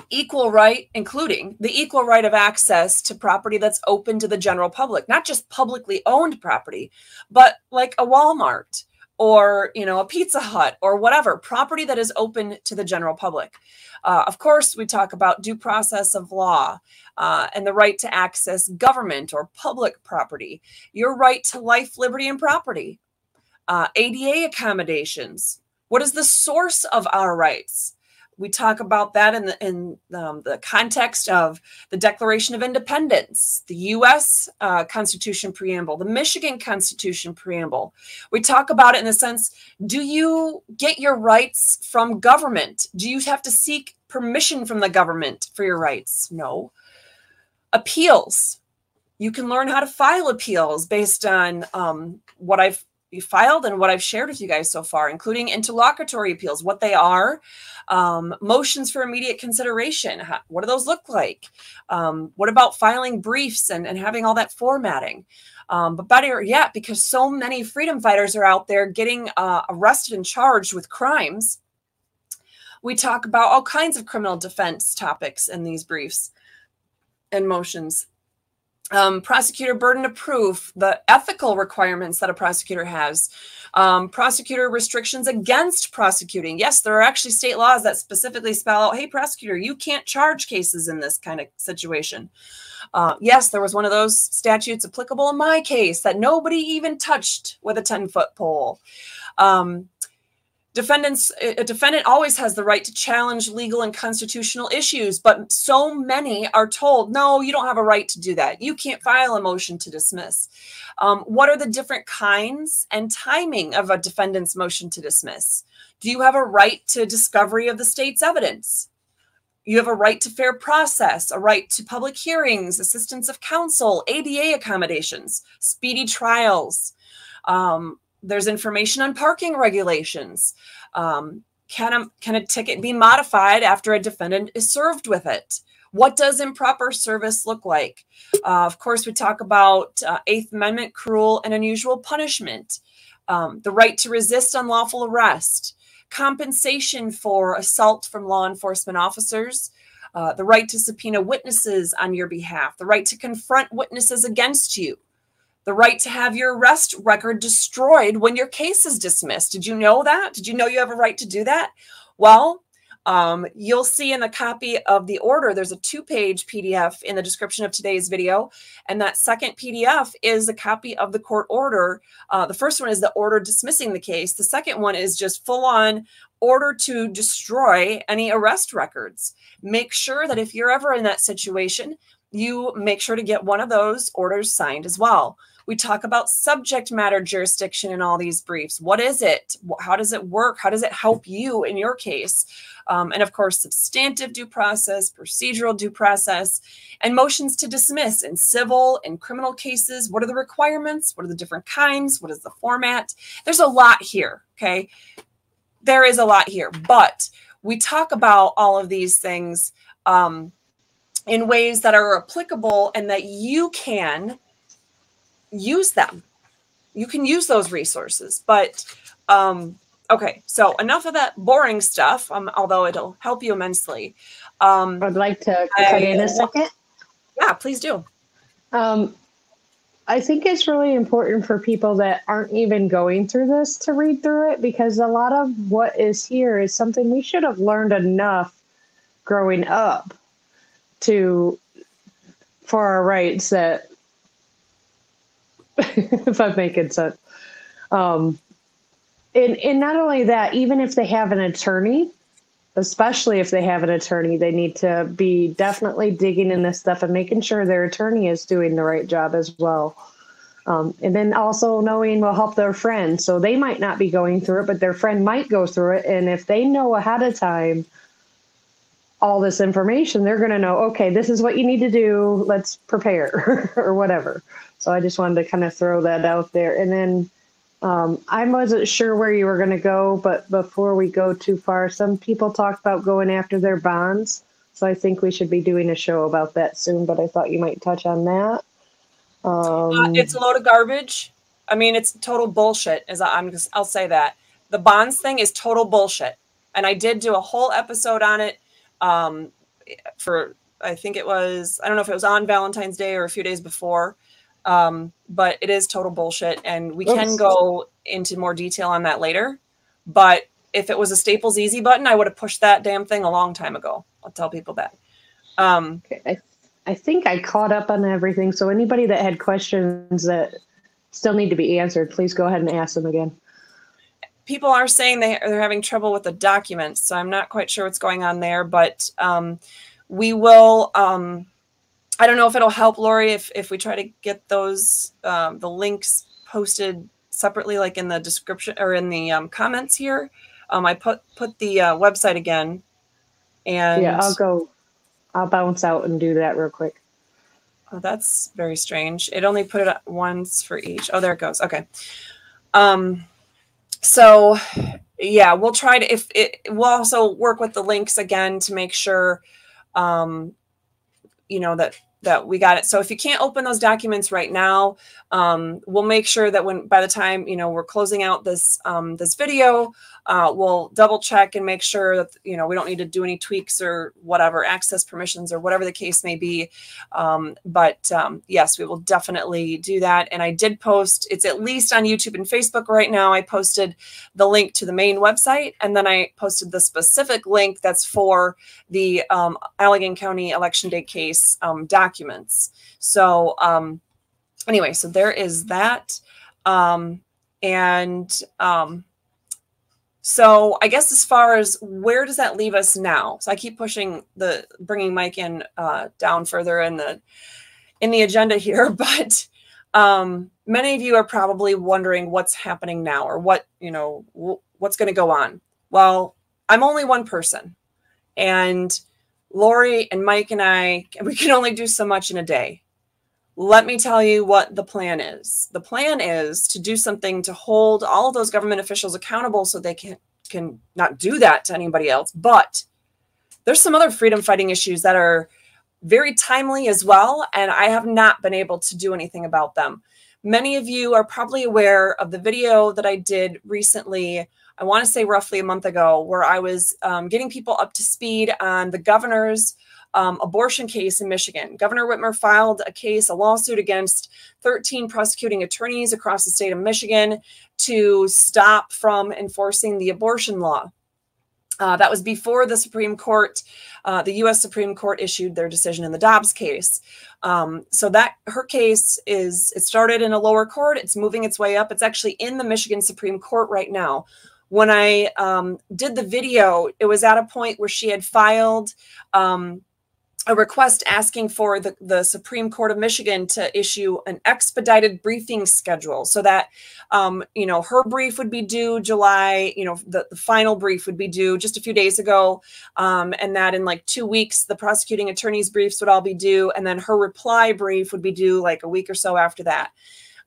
equal right, including the equal right of access to property that's open to the general public, not just publicly owned property, but like a Walmart or you know a Pizza Hut or whatever property that is open to the general public. Uh, of course, we talk about due process of law uh, and the right to access government or public property, your right to life, liberty, and property, uh, ADA accommodations. What is the source of our rights? We talk about that in the in um, the context of the Declaration of Independence, the U.S. Uh, Constitution preamble, the Michigan Constitution preamble. We talk about it in the sense: Do you get your rights from government? Do you have to seek permission from the government for your rights? No. Appeals. You can learn how to file appeals based on um, what I've filed and what I've shared with you guys so far, including interlocutory appeals, what they are, um, motions for immediate consideration. How, what do those look like? Um, what about filing briefs and, and having all that formatting? Um, but better yet, because so many freedom fighters are out there getting uh, arrested and charged with crimes, we talk about all kinds of criminal defense topics in these briefs and motions um, prosecutor burden of proof, the ethical requirements that a prosecutor has, um, prosecutor restrictions against prosecuting. Yes, there are actually state laws that specifically spell out, hey, prosecutor, you can't charge cases in this kind of situation. Uh, yes, there was one of those statutes applicable in my case that nobody even touched with a 10 foot pole. Um, defendants a defendant always has the right to challenge legal and constitutional issues but so many are told no you don't have a right to do that. You can't file a motion to dismiss. Um, what are the different kinds and timing of a defendant's motion to dismiss? Do you have a right to discovery of the state's evidence? You have a right to fair process, a right to public hearings, assistance of counsel, ADA accommodations, speedy trials, um, there's information on parking regulations. Um, can a, can a ticket be modified after a defendant is served with it? What does improper service look like? Uh, of course, we talk about uh, Eighth Amendment cruel and unusual punishment, um, the right to resist unlawful arrest, compensation for assault from law enforcement officers, uh, the right to subpoena witnesses on your behalf, the right to confront witnesses against you, the right to have your arrest record destroyed when your case is dismissed. Did you know that? Did you know you have a right to do that? Well, um, you'll see in the copy of the order, there's a two page PDF in the description of today's video. And that second PDF is a copy of the court order. Uh, the first one is the order dismissing the case. The second one is just full on order to destroy any arrest records. Make sure that if you're ever in that situation, you make sure to get one of those orders signed as well. We talk about subject matter jurisdiction in all these briefs. What is it? How does it work? How does it help you in your case? Um, and of course, substantive due process, procedural due process, and motions to dismiss in civil and criminal cases. What are the requirements? What are the different kinds? What is the format? There's a lot here, okay? There is a lot here, but we talk about all of these things um, in ways that are applicable and that you can use them. You can use those resources. But um, okay, so enough of that boring stuff, um, although it'll help you immensely. Um, I'd like to cut in a second. Yeah, please do. Um, I think it's really important for people that aren't even going through this to read through it because a lot of what is here is something we should have learned enough growing up to for our rights that if I'm making sense. Um, and, and not only that, even if they have an attorney, especially if they have an attorney, they need to be definitely digging in this stuff and making sure their attorney is doing the right job as well. Um, and then also knowing will help their friend. So they might not be going through it, but their friend might go through it. And if they know ahead of time all this information, they're going to know, okay, this is what you need to do. Let's prepare or whatever. So I just wanted to kind of throw that out there. And then um, I wasn't sure where you were going to go, but before we go too far, some people talked about going after their bonds. So I think we should be doing a show about that soon, but I thought you might touch on that. Um, Uh, it's a load of garbage. I mean, it's total bullshit. As I- I'm just, I'll say that the bonds thing is total bullshit. And I did do a whole episode on it. Um, for I think it was I don't know if it was on Valentine's Day or a few days before. Um, but it is total bullshit, and we can go into more detail on that later. But if it was a Staples Easy button, I would have pushed that damn thing a long time ago. I'll tell people that. Um, Okay, I, I think I caught up on everything. So anybody that had questions that still need to be answered, please go ahead and ask them again. people are saying they, they're having trouble with the documents, so I'm not quite sure what's going on there. But um, we will. Um, I don't know if it'll help Lori if if we try to get those um, the links posted separately, like in the description or in the um, comments here. Um, I put put the uh, website again, and yeah, I'll go. I'll bounce out and do that real quick. Oh, that's very strange. It only put it once for each. Oh, there it goes. Okay. Um, so yeah, we'll try to if it we'll also work with the links again to make sure um you know that that we got it. So if you can't open those documents right now, um, we'll make sure that when by the time you know we're closing out this um, this video, uh, we'll double check and make sure that you know we don't need to do any tweaks or whatever access permissions or whatever the case may be. Um, but um, yes, we will definitely do that. And I did post; it's at least on YouTube and Facebook right now. I posted the link to the main website, and then I posted the specific link that's for the um, Allegan County election day case um, documents. So um, anyway, so there is that. Um, and um, so I guess as far as where does that leave us now? So I keep pushing the bringing Mike in uh, down further in the in the agenda here, but um, many of you are probably wondering what's happening now or what you know what's going to go on. Well, I'm only one person, and Lori and Mike and I we can only do so much in a day let me tell you what the plan is. The plan is to do something to hold all of those government officials accountable so they can can not do that to anybody else. But there's some other freedom fighting issues that are very timely as well, and I have not been able to do anything about them. Many of you are probably aware of the video that I did recently. I want to say roughly a month ago, where I was um, getting people up to speed on the governor's um, abortion case in Michigan. Governor Whitmer filed a case, a lawsuit against 13 prosecuting attorneys across the state of Michigan to stop from enforcing the abortion law. Uh, that was before the Supreme Court, uh, the U.S. Supreme Court issued their decision in the Dobbs case. Um, so that her case is it started in a lower court. It's moving its way up. It's actually in the Michigan Supreme Court right now. When I um, did the video, it was at a point where she had filed um, a request asking for the, the Supreme Court of Michigan to issue an expedited briefing schedule so that, um, you know, her brief would be due July, you know, the, the final brief would be due just a few days ago. Um, and that in like two weeks, the prosecuting attorney's briefs would all be due. And then her reply brief would be due like a week or so after that.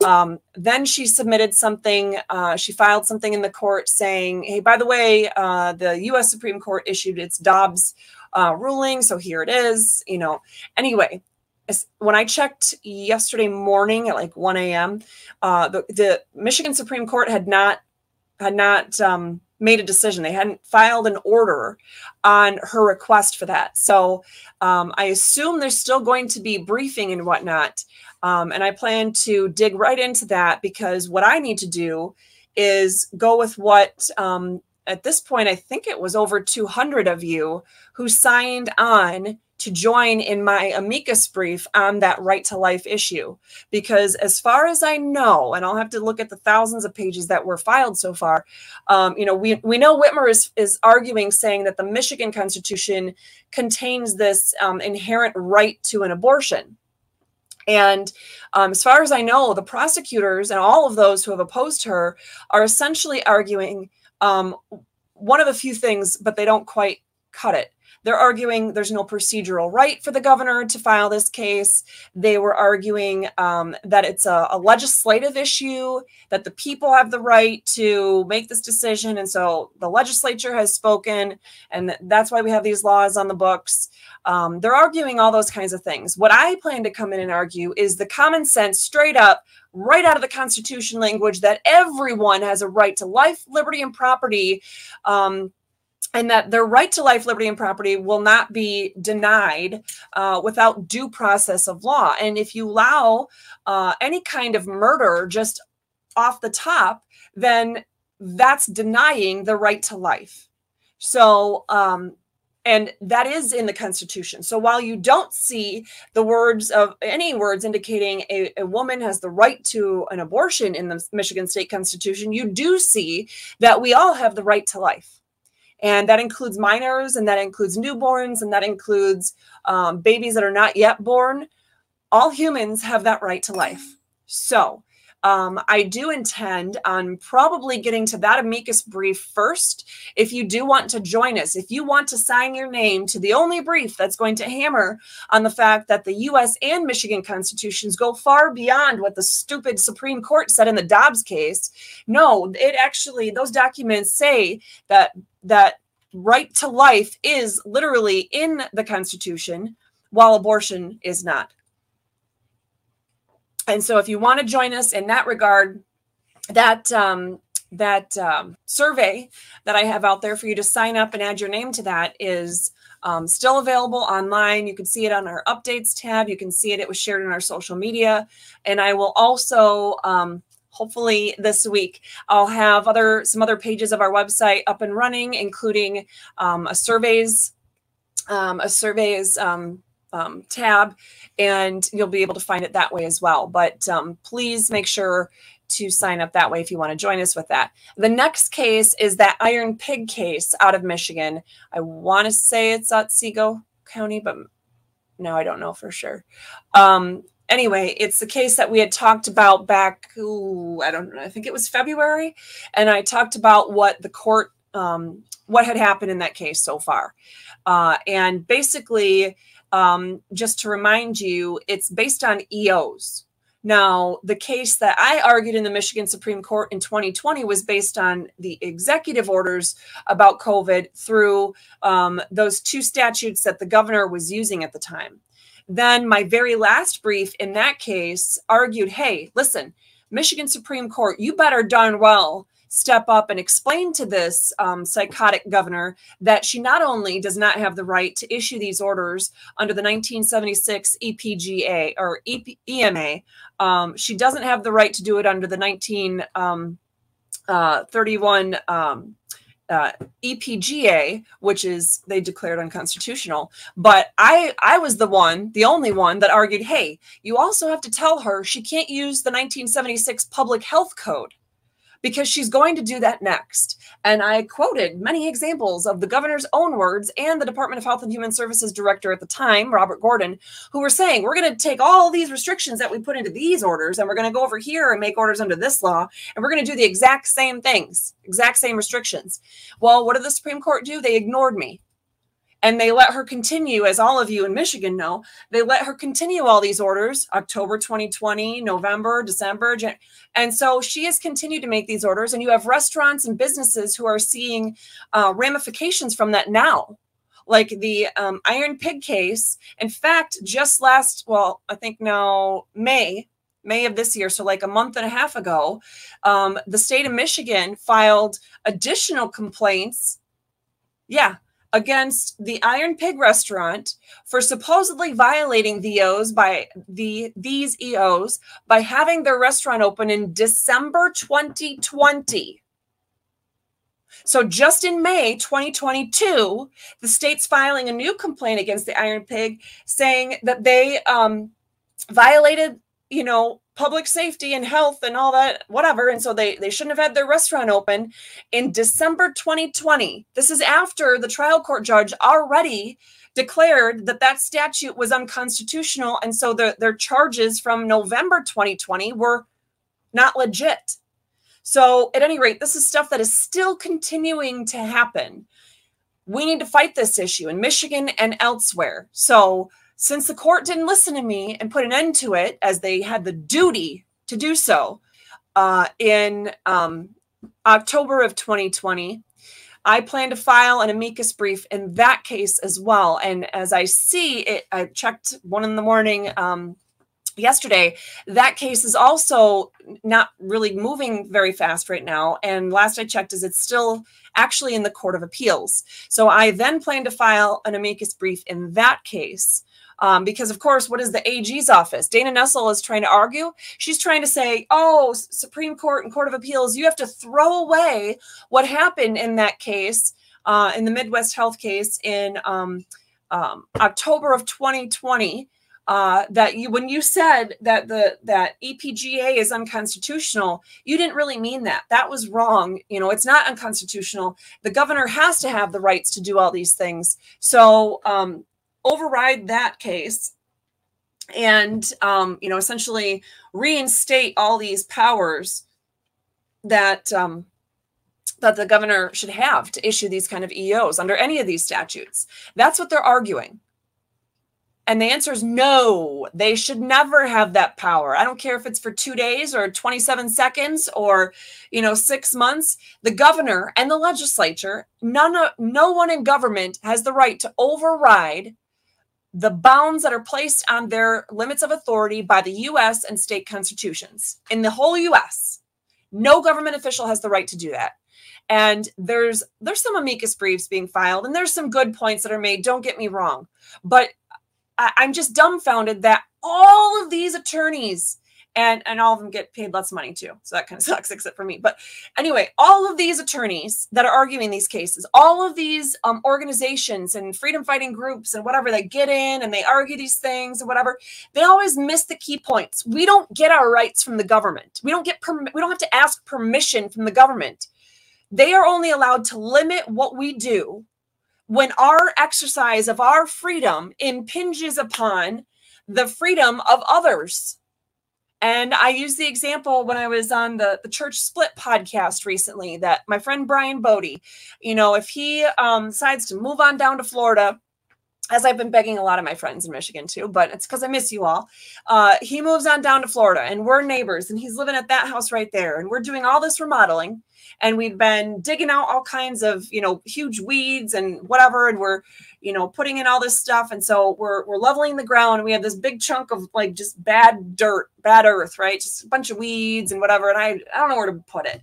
Um, then she submitted something, uh, she filed something in the court saying, hey, by the way, uh, the US Supreme Court issued its Dobbs uh, ruling. So here it is, you know. Anyway, when I checked yesterday morning at like 1 a.m., uh, the, the Michigan Supreme Court had not had not um, made a decision. They hadn't filed an order on her request for that. So um, I assume there's still going to be briefing and whatnot. Um, and I plan to dig right into that because what I need to do is go with what um, at this point, I think it was over 200 of you who signed on to join in my amicus brief on that right to life issue. Because as far as I know, and I'll have to look at the thousands of pages that were filed so far, um, you know, we, we know Whitmer is, is arguing saying that the Michigan Constitution contains this um, inherent right to an abortion. And um, as far as I know, the prosecutors and all of those who have opposed her are essentially arguing um, one of a few things, but they don't quite cut it. They're arguing there's no procedural right for the governor to file this case. They were arguing um, that it's a, a, legislative issue, that the people have the right to make this decision. And so the legislature has spoken, and that's why we have these laws on the books. Um, they're arguing all those kinds of things. What I plan to come in and argue is the common sense, straight up, right out of the Constitution language that everyone has a right to life, liberty, and property. Um, and that their right to life, liberty, and property will not be denied uh, without due process of law. And if you allow uh, any kind of murder just off the top, then that's denying the right to life. So, um, and that is in the Constitution. So while you don't see the words of any words indicating a, a, woman has the right to an abortion in the Michigan State Constitution, you do see that we all have the right to life. And that includes minors, and that includes newborns, and that includes um, babies that are not yet born. All humans have that right to life. So um, I do intend on probably getting to that amicus brief first. If you do want to join us, if you want to sign your name to the only brief that's going to hammer on the fact that the US and Michigan constitutions go far beyond what the stupid Supreme Court said in the Dobbs case. No, it actually, those documents say that that right to life is literally in the Constitution, while abortion is not. And so, if you want to join us in that regard, that um, that um, survey that I have out there for you to sign up and add your name to that is um, still available online. You can see it on our updates tab. You can see it. It was shared in our social media, and I will also um, hopefully this week i'll have other some other pages of our website up and running including um, a surveys um, a surveys um, tab and you'll be able to find it that way as well but um, please make sure to sign up that way if you want to join us with that the next case is that iron pig case out of michigan i want to say it's otsego county but no i don't know for sure um, anyway, it's the case that we had talked about back, ooh, I don't know, I think it was February. And I talked about what the court, um, what had happened in that case so far. Uh, and basically, um, just to remind you, it's based on EOs. Now, the case that I argued in the Michigan Supreme Court in 2020 was based on the executive orders about COVID through um, those two statutes that the governor was using at the time. Then my very last brief in that case argued hey, listen, Michigan Supreme Court, you better darn well step up and explain to this um, psychotic governor that she not only does not have the right to issue these orders under the 1976 EPGA or EP, EMA, um, she doesn't have the right to do it under the 1931 um, uh, um, uh, EPGA, which is they declared unconstitutional. But I I was the one, the only one that argued, hey, you also have to tell her she can't use the 1976 Public Health Code because she's going to do that next. And I quoted many examples of the governor's own words and the Department of Health and Human Services director at the time, Robert Gordon, who were saying, we're going to take all these restrictions that we put into these orders and we're going to go over here and make orders under this law. And we're going to do the exact same things, exact same restrictions. Well, what did the Supreme Court do? They ignored me and they let her continue as all of you in michigan know they let her continue all these orders october 2020 november december and so she has continued to make these orders. And you have restaurants and businesses who are seeing uh, ramifications from that now. Like the um, iron pig case. In fact just last well i think now may May of this year, so like a month and a half ago, um, the state of Michigan filed additional complaints. Yeah, against the Iron Pig restaurant for supposedly violating the EOs by the these EOs by having their restaurant open in December 2020. So just in May 2022, the state's filing a new complaint against the Iron Pig saying that they um, violated, you know, public safety and health and all that whatever and so they they shouldn't have had their restaurant open in December 2020 this is after the trial court judge already declared that that statute was unconstitutional and so the, their charges from November 2020 were not legit. So at any rate this is stuff that is still continuing to happen. We need to fight this issue in Michigan and elsewhere. So, since the court didn't listen to me and put an end to it, as they had the duty to do so uh, in um, October of 2020, I plan to file an amicus brief in that case as well. And as I see it, I checked one in the morning um, yesterday. That case is also not really moving very fast right now. And last I checked, is it's still actually in the Court of Appeals. So I then plan to file an amicus brief in that case. Um, because of course, what is the AG's office? Dana Nessel is trying to argue. She's trying to say, "Oh, Supreme Court and Court of Appeals, you have to throw away what happened in that case, uh, in the Midwest Health case in um, um, October of 2020." Uh, that you when you said that the that EPGA is unconstitutional, you didn't really mean that. That was wrong. You know, it's not unconstitutional. The governor has to have the rights to do all these things. So um, override that case and um, you know essentially reinstate all these powers that um, that the governor should have to issue these kind of EOs under any of these statutes. That's what they're arguing. And the answer is no, they should never have that power. I don't care if it's for two days or 27 seconds or, you know, six months. The governor and the legislature, none of, no one in government has the right to override the bounds that are placed on their limits of authority by the US and state constitutions. In the whole US, no government official has the right to do that. And there's there's some amicus briefs being filed and there's some good points that are made, don't get me wrong. But I, I'm just dumbfounded that all of these attorneys and and all of them get paid less money too. So that kind of sucks except for me. But anyway all of these attorneys that are arguing these cases all of these um, organizations and freedom fighting groups and whatever they get in and they argue these things and whatever they always miss the key points. We don't get our rights from the government. We don't get perm- we don't have to ask permission from the government. They are only allowed to limit what we do when our exercise of our freedom impinges upon the freedom of others and I used the example when I was on the, the Church Split podcast recently that my friend Brian Bodie, you know, if he um, decides to move on down to Florida, as I've been begging a lot of my friends in Michigan too, but it's because I miss you all. Uh, he moves on down to Florida and we're neighbors and he's living at that house right there. And we're doing all this remodeling and we've been digging out all kinds of, you know, huge weeds and whatever. And we're, you know, putting in all this stuff. And so we're, we're leveling the ground. We have this big chunk of like just bad dirt, bad earth, right? Just a bunch of weeds and whatever. And I, I don't know where to put it.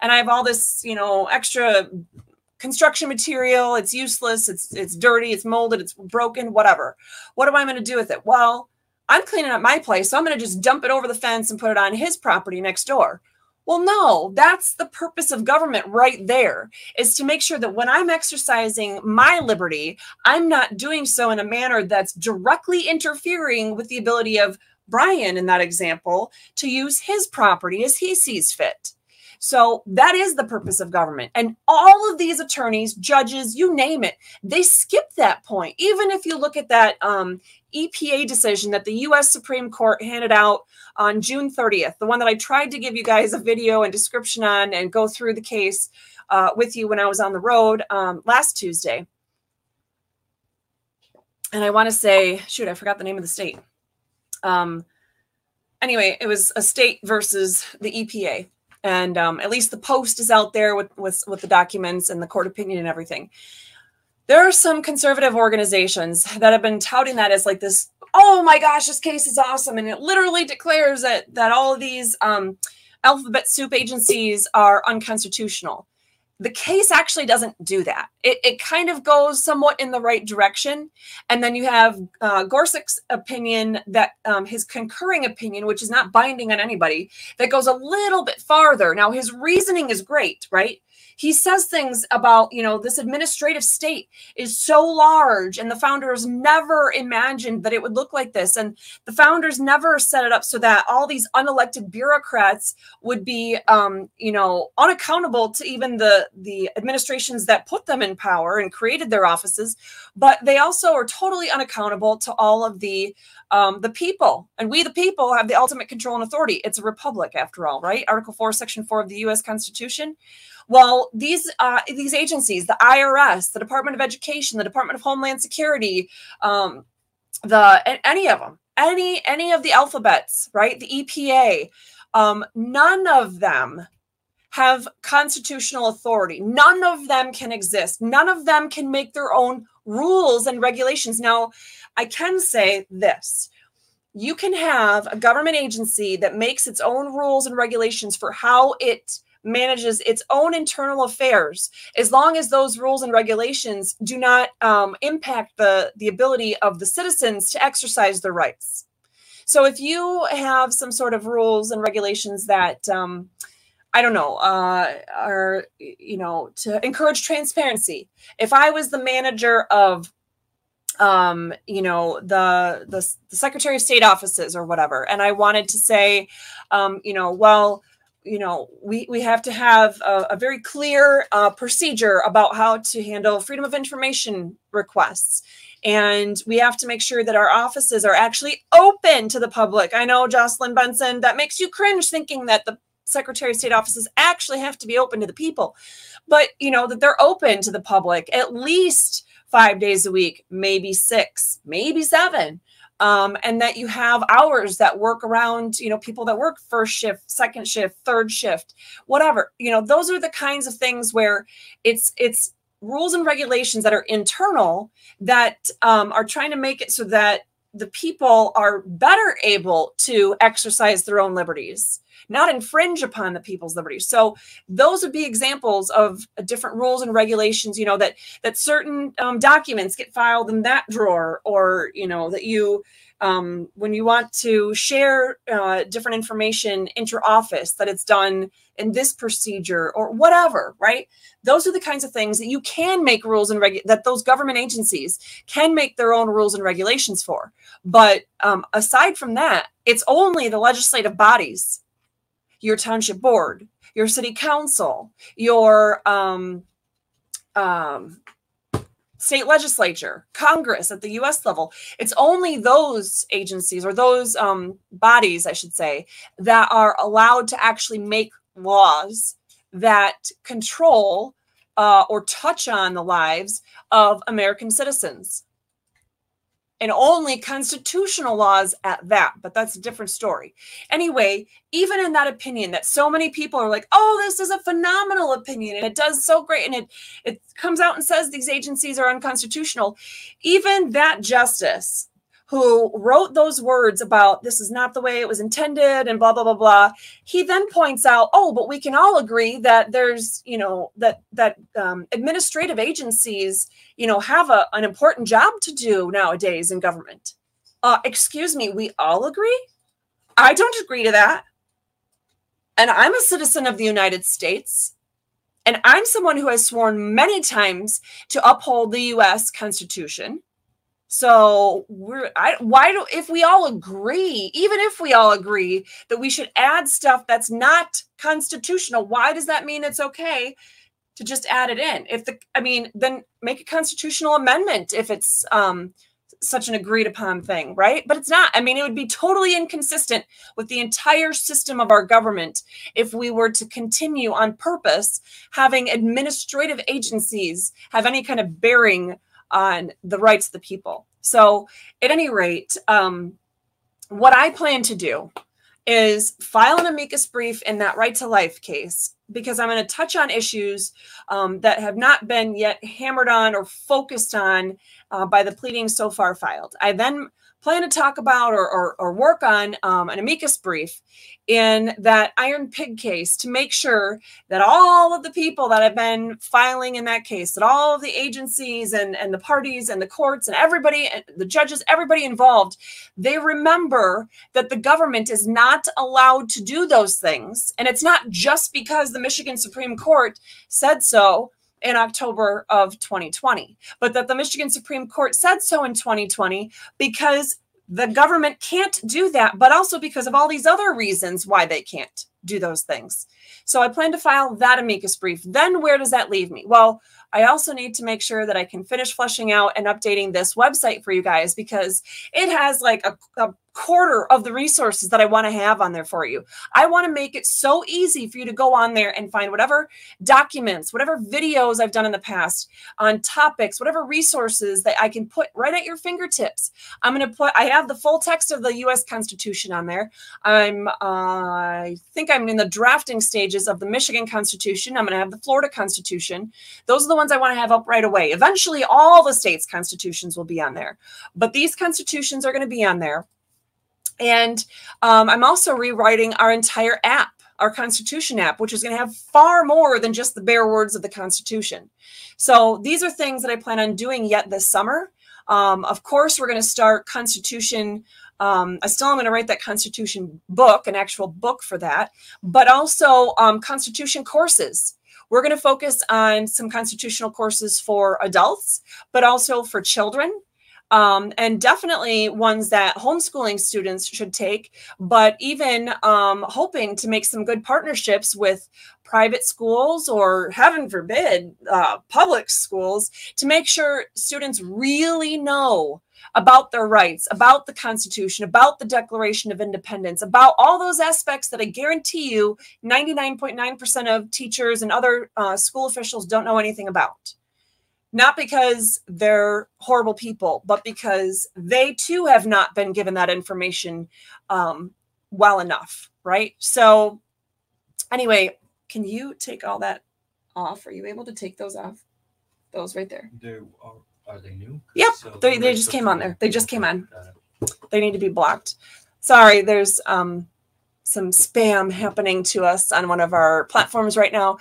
And I have all this, you know, extra construction material. It's useless. It's, it's dirty. It's molded. It's broken, whatever. What am I going to do with it? Well, I'm cleaning up my place. So I'm going to just dump it over the fence and put it on his property next door. Well, no, that's the purpose of government right there is to make sure that when I'm exercising my liberty, I'm not doing so in a manner that's directly interfering with the ability of Brian in that example to use his property as he sees fit. So that is the purpose of government. And all of these attorneys, judges, you name it, they skip that point. Even if you look at that um, EPA decision that the US Supreme Court handed out on June 30th, the one that I tried to give you guys a video and description on and go through the case uh, with you when I was on the road um, last Tuesday. And I want to say, shoot, I forgot the name of the state. Um, anyway, it was a state versus the EPA. And um, at least the post is out there with, with, with the documents and the court opinion and everything there are some conservative organizations that have been touting that as like this oh my gosh this case is awesome and it literally declares that that all of these um, alphabet soup agencies are unconstitutional the case actually doesn't do that. It, it kind of goes somewhat in the right direction. And then you have uh, Gorsuch's opinion that um, his concurring opinion, which is not binding on anybody, that goes a little bit farther. Now, his reasoning is great, right? He says things about, you know, this administrative state is so large and the founders never imagined that it would look like this. And the founders never set it up so that all these unelected bureaucrats would be, um, you know, unaccountable to even the, the administrations that put them in power and created their offices. But they also are totally unaccountable to all of the um, the people and we the people have the ultimate control and authority it's a republic after all right article 4 section 4 of the u.s constitution well these uh, these agencies, the IRS, the Department of Education, the Department of Homeland Security, um, the any of them, any any of the alphabets, right? The EPA, um, none of them have constitutional authority. None of them can exist. None of them can make their own rules and regulations. Now, I can say this you can have a government agency that makes its own rules and regulations for how it manages its own internal affairs as long as those rules and regulations do not um, impact the, the ability of the citizens to exercise their rights. So if you have some sort of rules and regulations that um, I don't know, uh, are you know to encourage transparency. If I was the manager of um, you know, the, the, the Secretary of State offices or whatever, and I wanted to say, um, you know, well, you know, we, we have to have a, a very clear uh, procedure about how to handle freedom of information requests. And we have to make sure that our offices are actually open to the public. I know, Jocelyn Benson, that makes you cringe thinking that the Secretary of State offices actually have to be open to the people, but, you know, that they're open to the public at least five days a week, maybe six, maybe seven. Um, and that you have hours that work around, you know, people that work first shift, second shift, third shift, whatever. You know, those are the kinds of things where it's it's rules and regulations that are internal that um, are trying to make it so that the people are better able to exercise their own liberties not infringe upon the people's liberties. So those would be examples of different rules and regulations. You know that that certain um, documents get filed in that drawer, or you know that you um, when you want to share uh, different information inter-office that it's done in this procedure or whatever right those are the kinds of things that you can make rules and regu- that those government agencies can make their own rules and regulations for but um, aside from that it's only the legislative bodies your township board, your city council, your um, um, state legislature, Congress at the US level. It's only those agencies or those um, bodies, I should say, that are allowed to actually make laws that control uh, or touch on the lives of American citizens and only constitutional laws at that but that's a different story. Anyway even in that opinion that so many people are like oh this is a phenomenal opinion and it does so great and it it comes out and says these agencies are unconstitutional. Even that justice who wrote those words about this is not the way it was intended and blah blah blah blah. He then points out oh but we can all agree that there's you know that that um, administrative agencies you know have a, an important job to do nowadays in government. Uh, excuse me we all agree? I don't agree to that. And i'm a citizen of the united states and i'm someone who has sworn many times to uphold the us constitution so we're I why do if we all agree, even if we all agree that we should add stuff that's not constitutional, why does that mean it's okay to just add it in? If the I mean, then make a constitutional amendment if it's um such an agreed upon thing, right? But it's not. I mean, it would be totally inconsistent with the entire system of our government if we were to continue on purpose having administrative agencies have any kind of bearing on the rights of the people. So, at any rate, um, what I plan to do is file an amicus brief in that right to life case because I'm going to touch on issues um, that have not been yet hammered on or focused on uh, by the pleadings so far filed. I then plan to talk about or, or, or work on um, an amicus brief in that iron pig case to make sure that all of the people that have been filing in that case, that all of the agencies and, and the parties and the courts and everybody, and the judges, everybody involved, they remember that the government is not allowed to do those things. And it's not just because the Michigan Supreme Court said so in October of 2020, but that the Michigan Supreme Court said so in 2020 because the government can't do that, but also because of all these other reasons why they can't. do those things. So I plan to file that amicus brief. Then where does that leave me? Well, I also need to make sure that I can finish fleshing out and updating this website for you guys because it has like a, a quarter of the resources that I want to have on there for you. I want to make it so easy for you to go on there and find whatever documents, whatever videos I've done in the past on topics, whatever resources that I can put right at your fingertips. I'm going to put, I have the full text of the US Constitution on there. I'm, uh, I think I'm in the drafting stages of the Michigan Constitution. I'm going to have the Florida Constitution. Those are the ones I want to have up right away. Eventually, all the states' constitutions will be on there, but these constitutions are going to be on there. And um, I'm also rewriting our entire app, our Constitution app, which is going to have far more than just the bare words of the Constitution. So these are things that I plan on doing yet this summer. Um, of course, we're going to start Constitution. Um, I still am going to write that Constitution book, an actual book for that, but also um, Constitution courses. We're going to focus on some constitutional courses for adults, but also for children um, and definitely ones that homeschooling students should take, but even um, hoping to make some good partnerships with private schools or, heaven forbid, uh, public schools to make sure students really know about their rights, about the Constitution, about the Declaration of Independence, about all those aspects that I guarantee you 99.9% of teachers and other uh, school officials don't know anything about not because they're horrible people, but because they too have not been given that information um, well enough, right? So, anyway, can you take all that off? Are you able to take those off? Those right there. They're, are, are they new? Yep, So they, they just came on there. They just came on. They need to be blocked. Sorry, there's um, some spam happening to us on one of our platforms right now.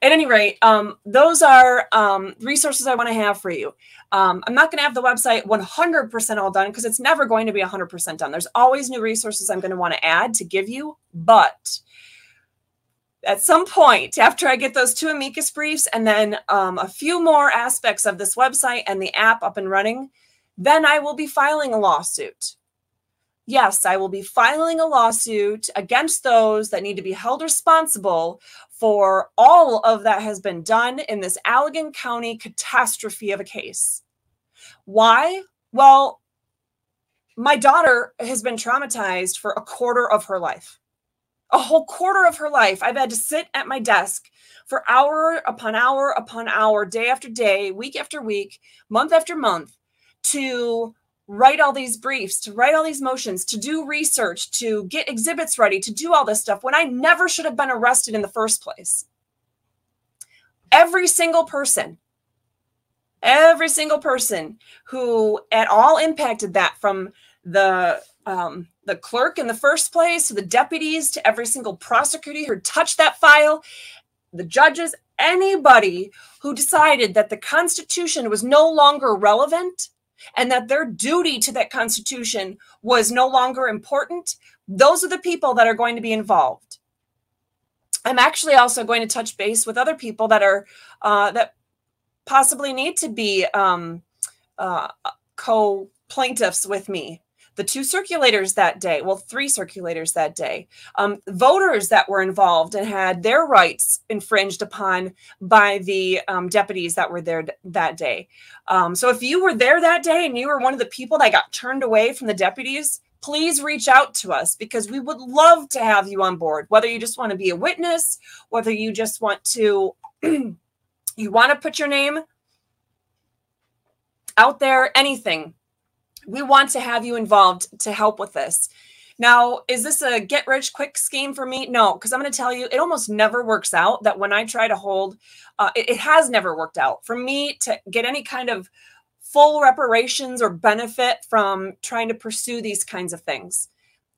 At any rate, um, those are um, resources I want to have for you. Um, I'm not going to have the website 100% all done because it's never going to be 100% done. There's always new resources I'm going to want to add to give you, but at some point after I get those two amicus briefs and then um, a few more aspects of this website and the app up and running, then I will be filing a lawsuit. Yes, I will be filing a lawsuit against those that need to be held responsible for all of that has been done in this Allegan County catastrophe of a case. Why? Well, my daughter has been traumatized for a quarter of her life. A whole quarter of her life. I've had to sit at my desk for hour upon hour upon hour, day after day, week after week, month after month to write all these briefs, to write all these motions, to do research, to get exhibits ready, to do all this stuff when I never should have been arrested in the first place. Every single person, every single person who at all impacted that from the um, the clerk in the first place to the deputies to every single prosecutor who touched that file, the judges, anybody who decided that the Constitution was no longer relevant and that their duty to that Constitution was no longer important, those are the people that are going to be involved. I'm actually also going to touch base with other people that are uh, that possibly need to be um, uh, co plaintiffs with me. The two circulators that day, well, three circulators that day, um, voters that were involved and had their rights infringed upon by the um, deputies that were there that day. Um, so if you were there that day and you were one of the people that got turned away from the deputies, please reach out to us because we would love to have you on board, whether you just want to be a witness, whether you just want to. you want to put your name out there, anything. We want to have you involved to help with this. Now, is this a get rich quick scheme for me? No, because I'm going to tell you, it almost never works out that when I try to hold, uh, it, it has never worked out for me to get any kind of full reparations or benefit from trying to pursue these kinds of things.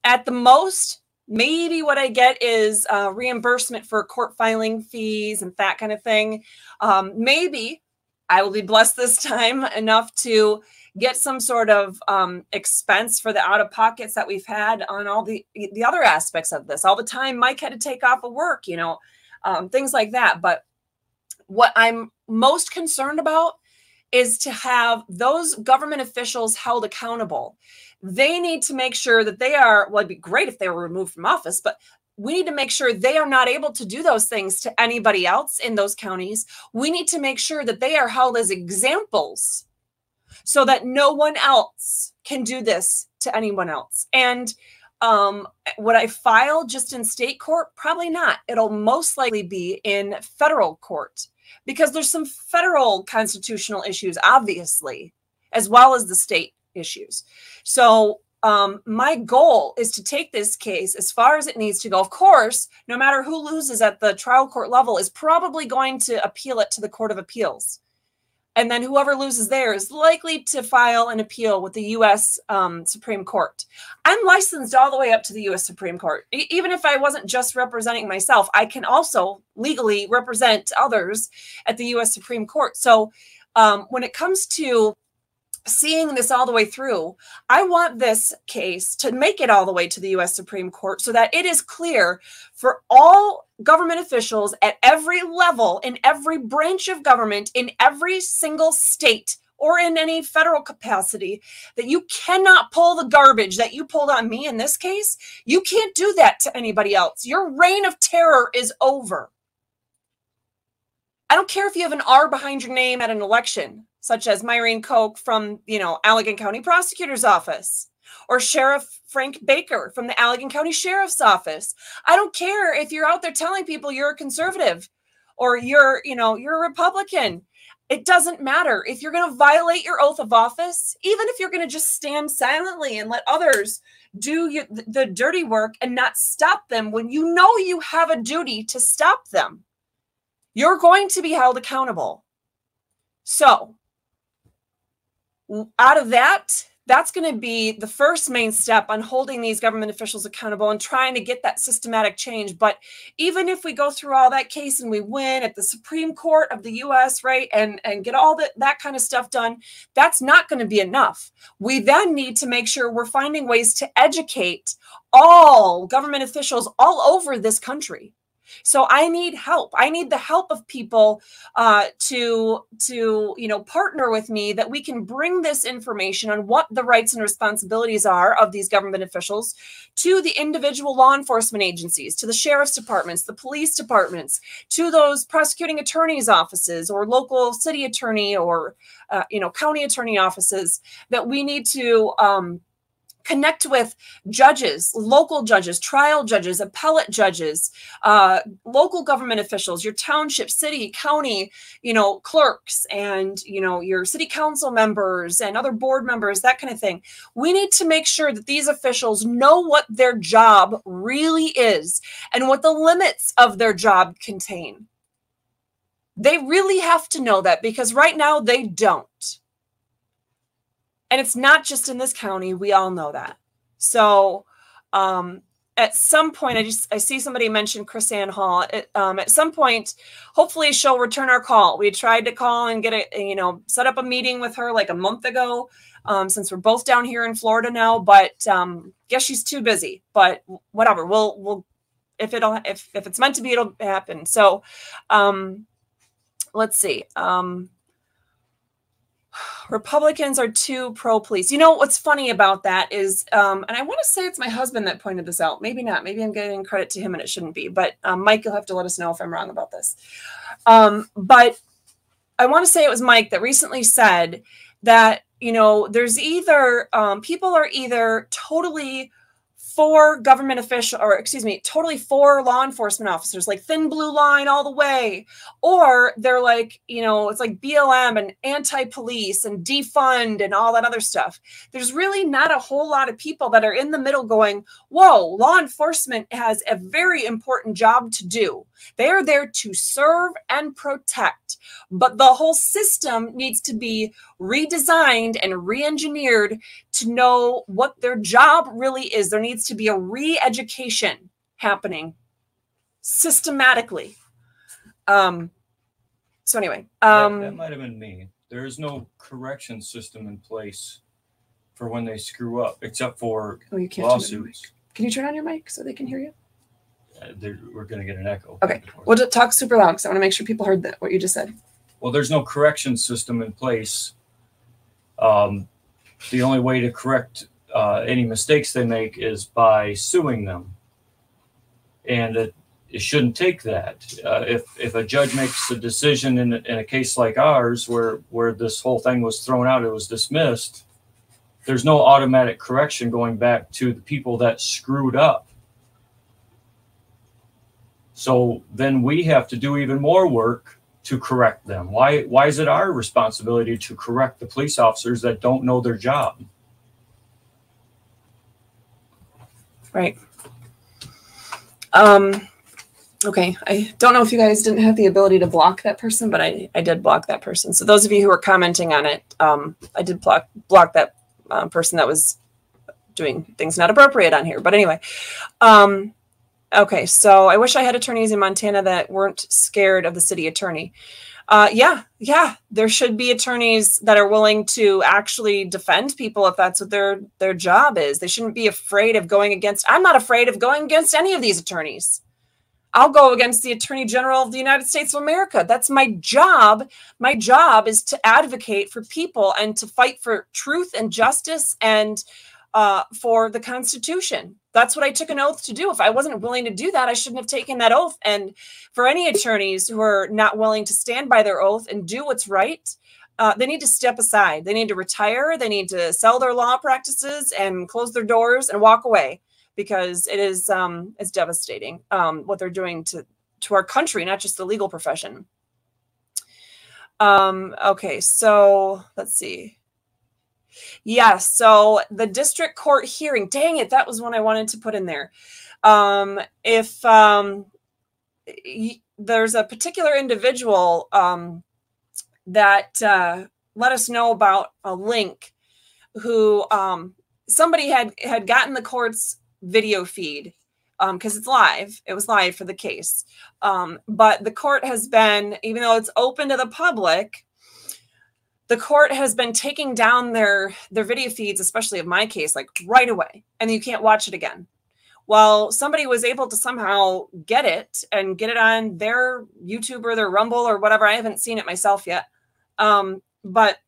At the most, maybe what I get is uh, reimbursement for court filing fees and that kind of thing. Um, maybe I will be blessed this time enough to get some sort of um, expense for the out of pockets that we've had on all the the other aspects of this. All the time Mike had to take off of work, you know, um, things like that. But what I'm most concerned about is to have those government officials held accountable. They need to make sure that they are, well, it'd be great if they were removed from office, but we need to make sure they are not able to do those things to anybody else in those counties. We need to make sure that they are held as examples so that no one else can do this to anyone else. And um, would I file just in state court? Probably not. It'll most likely be in federal court because there's some federal constitutional issues, obviously, as well as the state issues. So um, my goal is to take this case as far as it needs to go. Of course, no matter who loses at the trial court level is probably going to appeal it to the Court of Appeals. And then whoever loses there is likely to file an appeal with the U.S. Um, Supreme Court. I'm licensed all the way up to the U.S. Supreme Court. E- even if I wasn't just representing myself, I can also legally represent others at the U.S. Supreme Court. So um, when it comes to seeing this all the way through, I want this case to make it all the way to the US Supreme Court so that it is clear for all government officials at every level, in every branch of government, in every single state. Or in any federal capacity, that you cannot pull the garbage that you pulled on me in this case. You can't do that to anybody else. Your reign of terror is over. I don't care if you have an R behind your name at an election such as Myrene Koch from, you know, Allegan County Prosecutor's Office or Sheriff Frank Baker from the Allegan County Sheriff's Office. I don't care if you're out there telling people you're a conservative or you're, you know, you're a Republican. It doesn't matter. If you're going to violate your oath of office, even if you're going to just stand silently and let others do you, the dirty work and not stop them when you know you have a duty to stop them, you're going to be held accountable. So, out of that, that's going to be the first main step on holding these government officials accountable and trying to get that systematic change. But even if we go through all that case and we win at the Supreme Court of the US, right, and, and get all that, that kind of stuff done, that's not going to be enough. We then need to make sure we're finding ways to educate all government officials all over this country so I need help. I need the help of people uh, to to you know partner with me that we can bring this information on what the rights and responsibilities are of these government officials to the individual law enforcement agencies, to the sheriff's departments, the police departments, to those prosecuting attorneys' offices or local city attorney or uh, you know county attorney offices that we need to. Um, connect with judges, local judges, trial judges, appellate judges, uh, local government officials, your township, city, county, you know, clerks, and you know your city council members and other board members, that kind of thing. We need to make sure that these officials know what their job really is and what the limits of their job contain. They really have to know that because right now they don't. And it's not just in this county. We all know that. So um, at some point, I just I see somebody mention KrisAnne Hall. It, um, at some point, hopefully she'll return our call. We tried to call and get a you know set up a meeting with her like a month ago. Um, since we're both down here in Florida now, but um, guess she's too busy. But whatever, we'll we'll if it'll if if it's meant to be, it'll happen. So, um, let's see. Um, Republicans are too pro police. You know what's funny about that is, um, and I want to say it's my husband that pointed this out. Maybe not. Maybe I'm giving credit to him and it shouldn't be. But um, Mike, you'll have to let us know if I'm wrong about this. Um, but I want to say it was Mike that recently said that you know there's either um, people are either totally for government official or excuse me totally for law enforcement officers like thin blue line all the way. Or they're like you know it's like blm and anti-police and defund and all that other stuff. There's really not a whole lot of people that are in the middle going whoa law enforcement has a very important job to do they are there to serve and protect but the whole system needs to be redesigned and re-engineered to know what their job really is there needs to be a re-education happening systematically um so anyway um that, that might have been me. There is no correction system in place for when they screw up, except for oh you can't turn on your mic. lawsuits. can you turn on your mic so they can hear you Uh, they're- we're going to get an echo. Okay. we'll just talk super loud because i want to make sure people heard that what you just said Well, there's no correction system in place. Um, the only way to correct uh, any mistakes they make is by suing them. and it, it shouldn't take that. Uh, if if a judge makes a decision in a, in a case like ours, where where this whole thing was thrown out, it was dismissed. There's no automatic correction going back to the people that screwed up. So then we have to do even more work to correct them. Why why is it our responsibility to correct the police officers that don't know their job? Right. Um, okay. I don't know if you guys didn't have the ability to block that person, but I, I did block that person. So those of you who are commenting on it, um, I did block block that uh, person that was doing things not appropriate on here. But anyway, um, okay. So I wish I had attorneys in Montana that weren't scared of the city attorney uh, yeah, yeah, there should be attorneys that are willing to actually defend people if that's what their their job is. They shouldn't be afraid of going against. I'm not afraid of going against any of these attorneys. I'll go against the Attorney General of the United States of America. That's my job. My job is to advocate for people and to fight for truth and justice and uh, for the Constitution. That's what I took an oath to do. If I wasn't willing to do that, I shouldn't have taken that oath. And for any attorneys who are not willing to stand by their oath and do what's right, uh, they need to step aside. They need to retire. They need to sell their law practices and close their doors and walk away because it is um, it's devastating um, what they're doing to to our country, not just the legal profession. Um, okay, so let's see. Yes. So the district court hearing, dang it, that was one I wanted to put in there. Um, if um, y- there's a particular individual um, that uh, let us know about a link who um, somebody had had gotten the court's video feed because um, it's live. It was live for the case. Um, but the court has been, even though it's open to the public, the court has been taking down their their video feeds especially of my case like right away and you can't watch it again. Well somebody was able to somehow get it and get it on their youtube or their rumble or whatever i haven't seen it myself yet um, but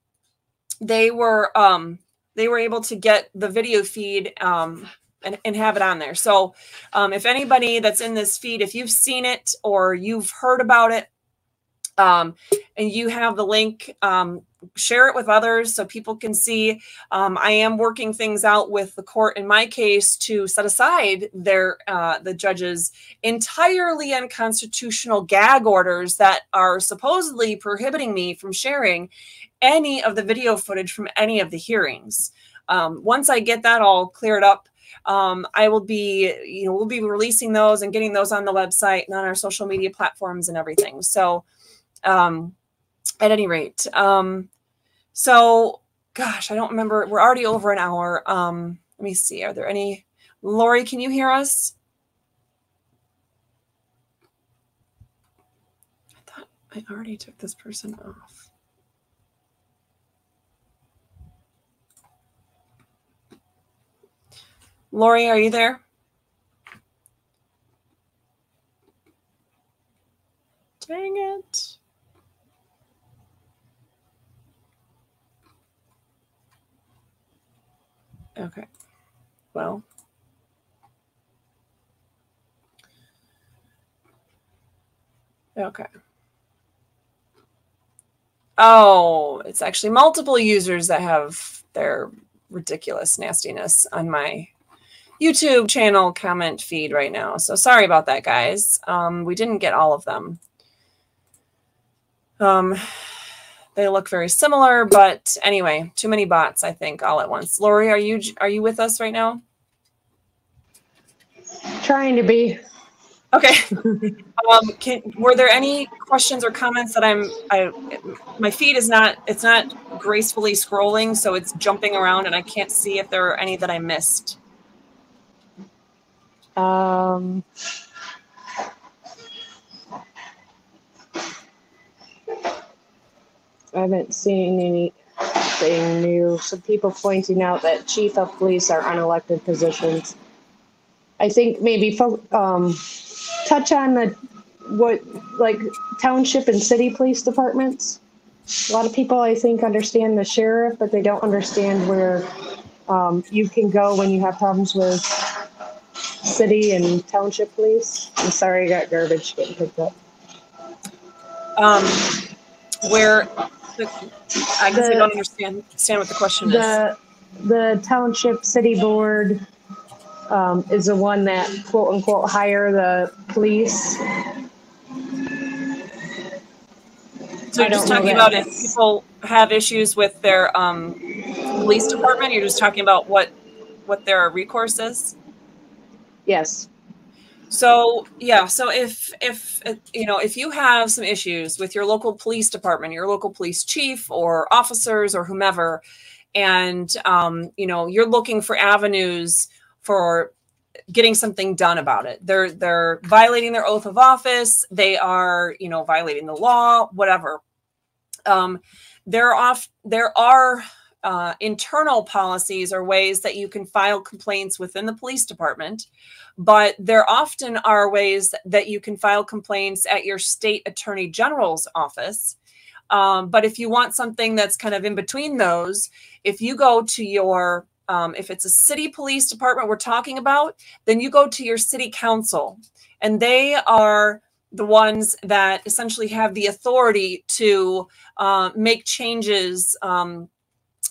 they were um, they were able to get the video feed um, and, and have it on there. So um, if anybody that's in this feed if you've seen it or you've heard about it um, and you have the link um, share it with others so people can see um, i am working things out with the court in my case to set aside their uh, the judges entirely unconstitutional gag orders that are supposedly prohibiting me from sharing any of the video footage from any of the hearings um, once i get that all cleared up um, I will be, you know, we'll be releasing those and getting those on the website and on our social media platforms and everything. So, um, at any rate, um, so gosh, I don't remember. We're already over an hour. Um, let me see. Are there any? Lori, can you hear us? I thought I already took this person off. Lori, are you there? Dang it. Okay. Well. Okay. Oh, it's actually multiple users that have their ridiculous nastiness on my YouTube channel comment feed right now. So sorry about that, guys. Um, we didn't get all of them. Um, they look very similar, but anyway, too many bots, I think, all at once. Lori, are you are you with us right now? Trying to be. Okay. um, can, were there any questions or comments that I'm? I my feed is not. It's not gracefully scrolling, so it's jumping around, and I can't see if there are any that I missed. Um. I haven't seen anything new. Some people pointing out that chief of police are unelected positions. I think maybe fo- um, touch on the what like township and city police departments. A lot of people, I think, understand the sheriff, but they don't understand where um, you can go when you have problems with city and township police? I'm sorry, I got garbage getting picked up. Um, where, the, I guess I don't understand, understand what the question is. The, the township city board um, is the one that quote unquote hire the police. So I you're just talking about if people have issues with their um, police department. You're just talking about what what their recourse is. Yes. So yeah, so if if you know if you have some issues with your local police department, your local police chief or officers or whomever, and um, you know you're looking for avenues for getting something done about it. They're they're violating their oath of office. They are you know violating the law, whatever. Um, there off there are uh, internal policies or ways that you can file complaints within the police department but there often are ways that you can file complaints at your state attorney general's office. Um, but if you want something that's kind of in between those, if you go to your, um, if it's a city police department we're talking about, then you go to your city council, and they are the ones that essentially have the authority to uh, make changes um,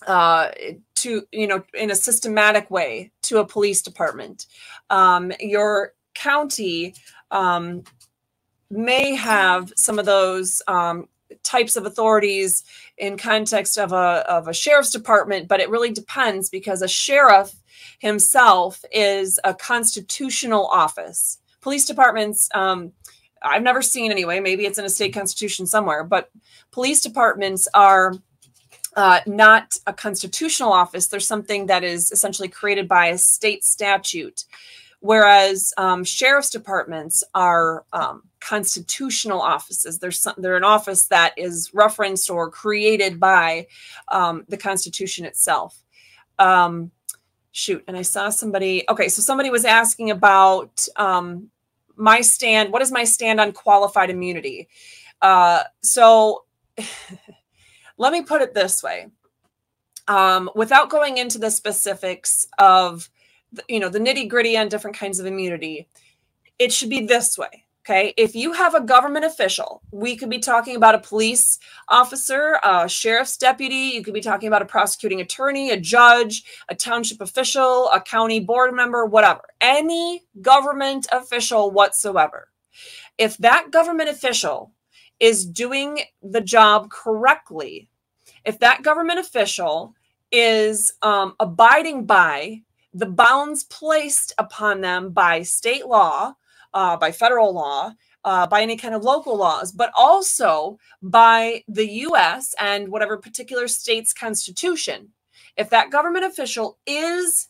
uh, to you know in a systematic way to a police department. Um, your county um, may have some of those um, types of authorities in context of a, of a sheriff's department but it really depends because a sheriff himself is a constitutional office police departments um, i've never seen anyway maybe it's in a state constitution somewhere but police departments are uh, not a constitutional office. There's something that is essentially created by a state statute, whereas um, sheriff's departments are um, constitutional offices. There's some, they're an office that is referenced or created by um, the Constitution itself. Um, shoot, and I saw somebody. Okay, so somebody was asking about um, my stand. What is my stand on qualified immunity? Uh, so. let me put it this way um, without going into the specifics of you know the nitty gritty on different kinds of immunity it should be this way okay? If you have a government official we could be talking about a police officer a sheriff's deputy you could be talking about a prosecuting attorney a judge a township official a county board member whatever any government official whatsoever. If that government official is doing the job correctly, if that government official is um, abiding by the bounds placed upon them by state law, uh, by federal law, uh, by any kind of local laws, but also by the US and whatever particular state's constitution, if that government official is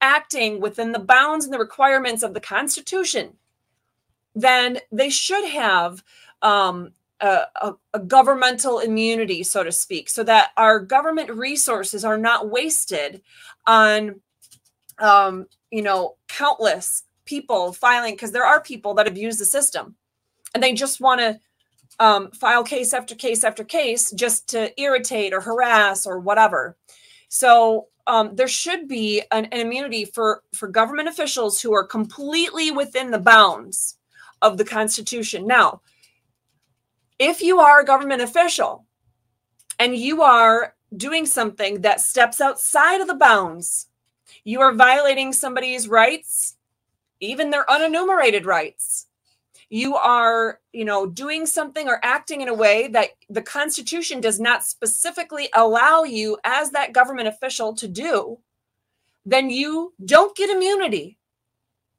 acting within the bounds and the requirements of the Constitution, then they should have um, a, a, a governmental immunity, so to speak, so that our government resources are not wasted on, um, you know, countless people filing because there are people that abuse the system, and they just want to um, file case after case after case just to irritate or harass or whatever. So um, there should be an, an immunity for for government officials who are completely within the bounds of the Constitution. Now, if you are a government official and you are doing something that steps outside of the bounds, you are violating somebody's rights, even their unenumerated rights. You are, you know, doing something or acting in a way that the Constitution does not specifically allow you as that government official to do, then you don't get immunity.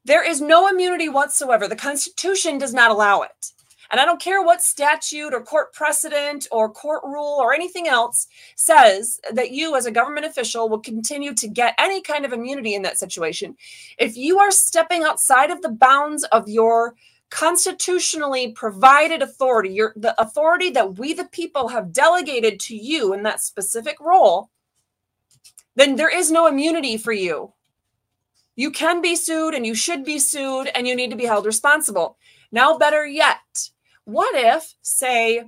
There is no immunity whatsoever. The Constitution does not allow it. And I don't care what statute or court precedent or court rule or anything else says that you, as a government official, will continue to get any kind of immunity in that situation. If you are stepping outside of the bounds of your constitutionally provided authority, your the authority that we the people have delegated to you in that specific role, then there is no immunity for you. You can be sued and you should be sued and you need to be held responsible. Now, better yet, what if, say,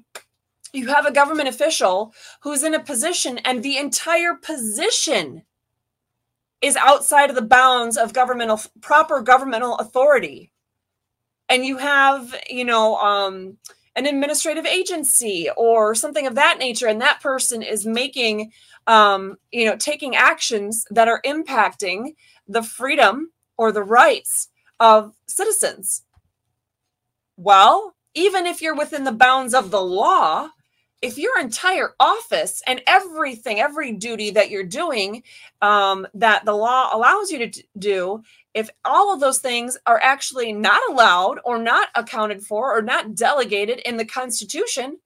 you have a government official who's in a position and the entire position is outside of the bounds of governmental proper governmental authority? And you have you know um, an administrative agency or something of that nature and that person is making um, you know taking actions that are impacting the freedom or the rights of citizens. Well even if you're within the bounds of the law if your entire office and everything, every duty that you're doing um, that the law allows you to do, if all of those things are actually not allowed or not accounted for or not delegated in the Constitution,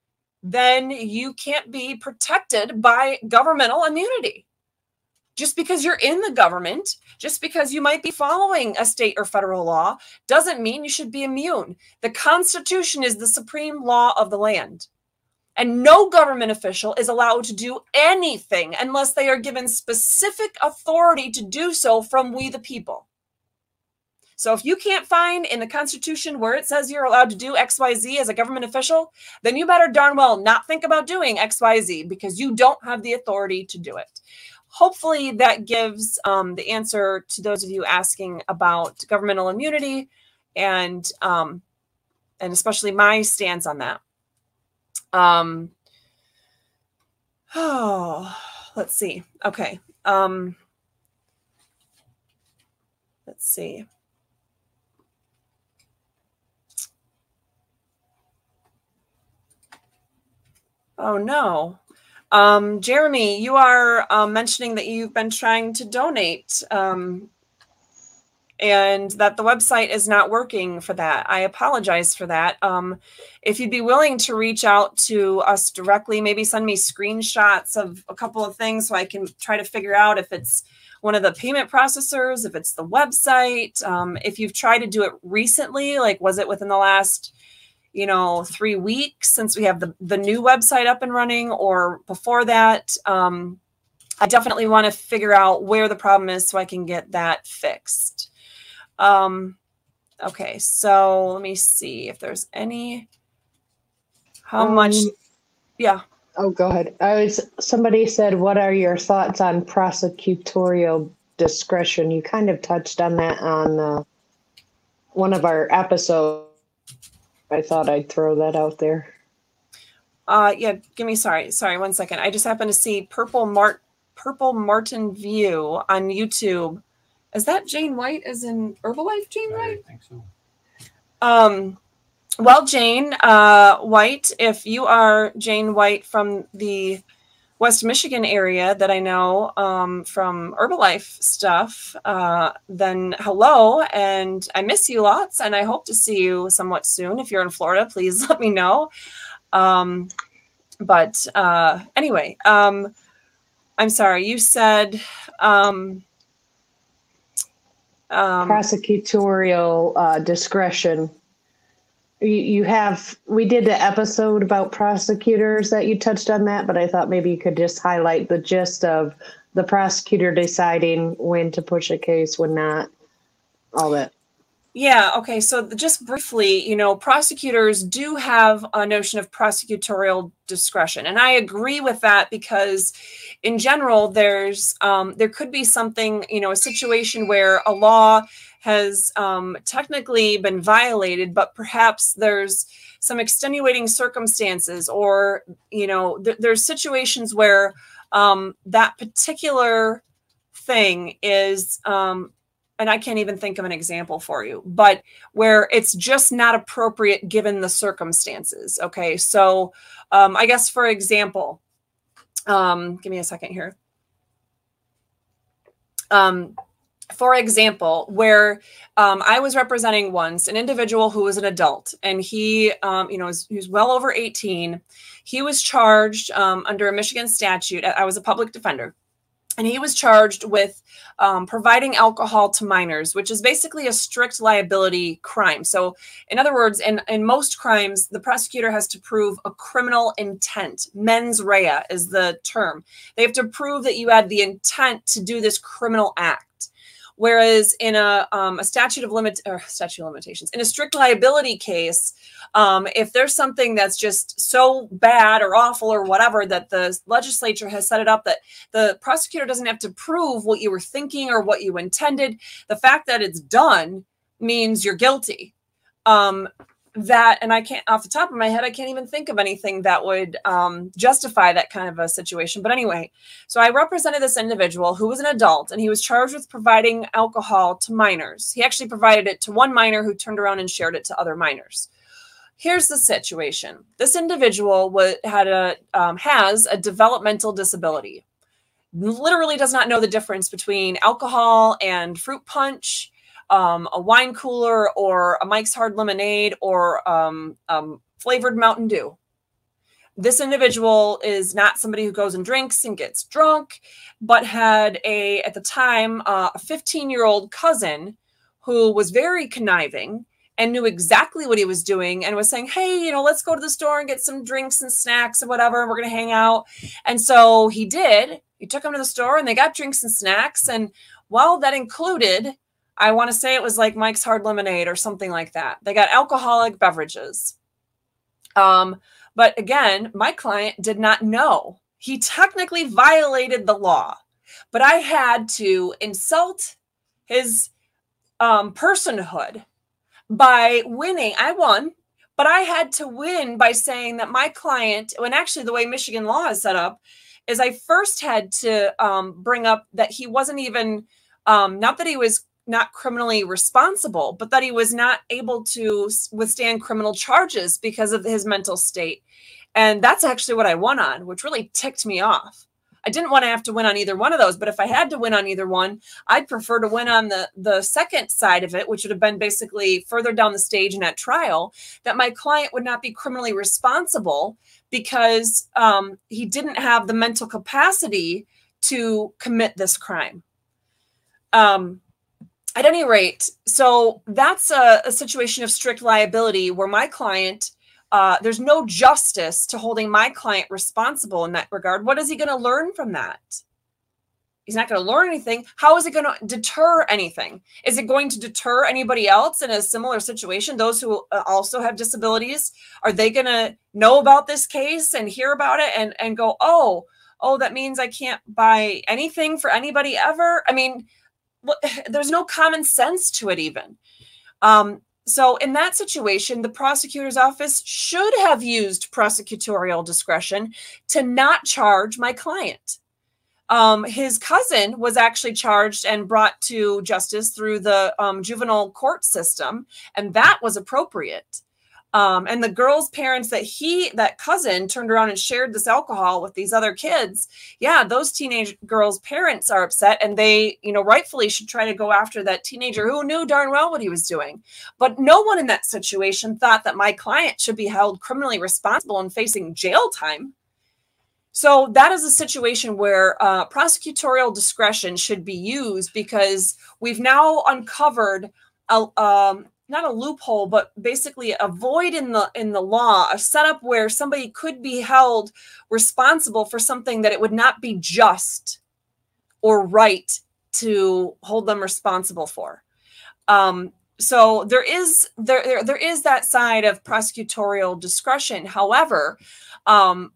then you can't be protected by governmental immunity. Just because you're in the government, just because you might be following a state or federal law, doesn't mean you should be immune. The Constitution is the supreme law of the land. And no government official is allowed to do anything unless they are given specific authority to do so from we the people. So if you can't find in the Constitution where it says you're allowed to do XYZ as a government official, then you better darn well not think about doing XYZ because you don't have the authority to do it. Hopefully, that gives um, the answer to those of you asking about governmental immunity and um, and especially my stance on that. Um, oh, let's see. Okay. Um, let's see. Oh no. Um, Jeremy, you are um, mentioning that you've been trying to donate um, and that the website is not working for that. I apologize for that. Um, if you'd be willing to reach out to us directly, maybe send me screenshots of a couple of things so I can try to figure out if it's one of the payment processors, if it's the website, um, if you've tried to do it recently, like was it within the last, you know, three weeks since we have the, the new website up and running or before that. Um, I definitely want to figure out where the problem is so I can get that fixed. Um, okay, so let me see if there's any. How um, much? Yeah. Oh, go ahead. I was. Somebody said, "What are your thoughts on prosecutorial discretion?" You kind of touched on that on uh, one of our episodes. I thought I'd throw that out there. Uh, yeah. Give me sorry, sorry. One second. I just happened to see Purple Mart, Purple Martin View on YouTube is that Jane White as in Herbalife Jane White? I think so. Um, well, Jane uh, White, if you are Jane White from the West Michigan area that I know um, from Herbalife stuff, uh, then hello, and I miss you lots, and I hope to see you somewhat soon. If you're in Florida, please let me know. Um, but uh, anyway, um, I'm sorry. You said um, um, prosecutorial uh, discretion. You, have, we did the episode about prosecutors that you touched on that, but I thought maybe you could just highlight the gist of the prosecutor deciding when to push a case, when not, all that. Yeah. Okay. So just briefly, you know, prosecutors do have a notion of prosecutorial discretion, and I agree with that because, in general, there's um, there could be something, you know, a situation where a law has um, technically been violated, but perhaps there's some extenuating circumstances, or you know, th- there's situations where um, that particular thing is um, and I can't even think of an example for you, but where it's just not appropriate given the circumstances. Okay. So um, I guess, for example, um, give me a second here. Um, for example, where um, I was representing once an individual who was an adult and he, um, you know, he was well over 18. He was charged um, under a Michigan statute. I was a public defender and he was charged with um, providing alcohol to minors, which is basically a strict liability crime. So, in other words, in, in most crimes, the prosecutor has to prove a criminal intent. Mens rea is the term. They have to prove that you had the intent to do this criminal act. Whereas in a, um, a statute of limit or statute of limitations, in a strict liability case, um, if there's something that's just so bad or awful or whatever that the legislature has set it up that the prosecutor doesn't have to prove what you were thinking or what you intended, the fact that it's done means you're guilty. Um, that and i can't off the top of my head i can't even think of anything that would um, justify that kind of a situation. But anyway so i represented this individual who was an adult and he was charged with providing alcohol to minors. He actually provided it to one minor who turned around and shared it to other minors. Here's the situation. This individual had a um, has a developmental disability. Literally does not know the difference between alcohol and fruit punch um, a wine cooler or a Mike's Hard Lemonade or um, um, flavored Mountain Dew. This individual is not somebody who goes and drinks and gets drunk, but had a, at the time, uh, a 15 year old cousin who was very conniving and knew exactly what he was doing and was saying, Hey, you know, let's go to the store and get some drinks and snacks and whatever. And we're going to hang out. And so he did. He took him to the store and they got drinks and snacks. And while that included I want to say it was like Mike's Hard Lemonade or something like that. They got alcoholic beverages. Um, but again, my client did not know. He technically violated the law, but I had to insult his um, personhood by winning. I won, but I had to win by saying that my client, when actually the way Michigan law is set up, is I first had to um, bring up that he wasn't even, um, not that he was not criminally responsible, but that he was not able to withstand criminal charges because of his mental state. And that's actually what I won on, which really ticked me off. I didn't want to have to win on either one of those, but if I had to win on either one, I'd prefer to win on the the second side of it, which would have been basically further down the stage and at trial, that my client would not be criminally responsible because um, he didn't have the mental capacity to commit this crime. Um, at any rate, so that's a, a situation of strict liability where my client, uh, there's no justice to holding my client responsible in that regard. What is he going to learn from that? He's not going to learn anything. How is it going to deter anything? Is it going to deter anybody else in a similar situation? Those who uh, also have disabilities, are they going to know about this case and hear about it and, and go, oh, oh, that means I can't buy anything for anybody ever? I mean, there's no common sense to it even. Um, so in that situation the prosecutor's office should have used prosecutorial discretion to not charge my client. Um, his cousin was actually charged and brought to justice through the um, juvenile court system and that was appropriate um, and the girl's parents that he that cousin turned around and shared this alcohol with these other kids yeah those teenage girls parents are upset and they you know rightfully should try to go after that teenager who knew darn well what he was doing. But no one in that situation thought that my client should be held criminally responsible and facing jail time. So that is a situation where uh, prosecutorial discretion should be used because we've now uncovered a, um, not a loophole but basically a void in the in the law a setup where somebody could be held responsible for something that it would not be just or right to hold them responsible for. Um, so there is there, there there is that side of prosecutorial discretion. However um,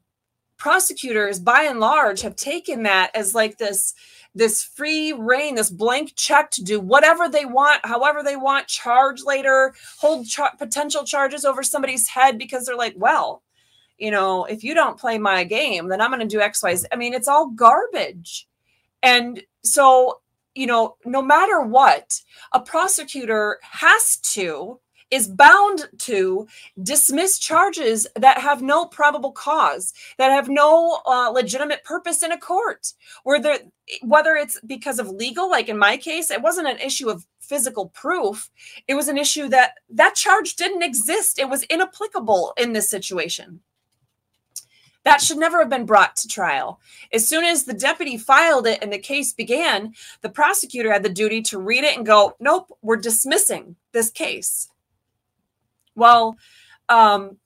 prosecutors by and large have taken that as like this this free reign, this blank check to do whatever they want, however they want, charge later, hold char- potential charges over somebody's head because they're like, well, you know, if you don't play my game, then I'm going to do X, Y, Z. I mean, it's all garbage. And so, you know, no matter what, a prosecutor has to is bound to dismiss charges that have no probable cause, that have no uh, legitimate purpose in a court, where whether it's because of legal, like in my case, it wasn't an issue of physical proof. It was an issue that that charge didn't exist. It was inapplicable in this situation. That should never have been brought to trial. As soon as the deputy filed it and the case began, the prosecutor had the duty to read it and go, nope, we're dismissing this case. Well, um,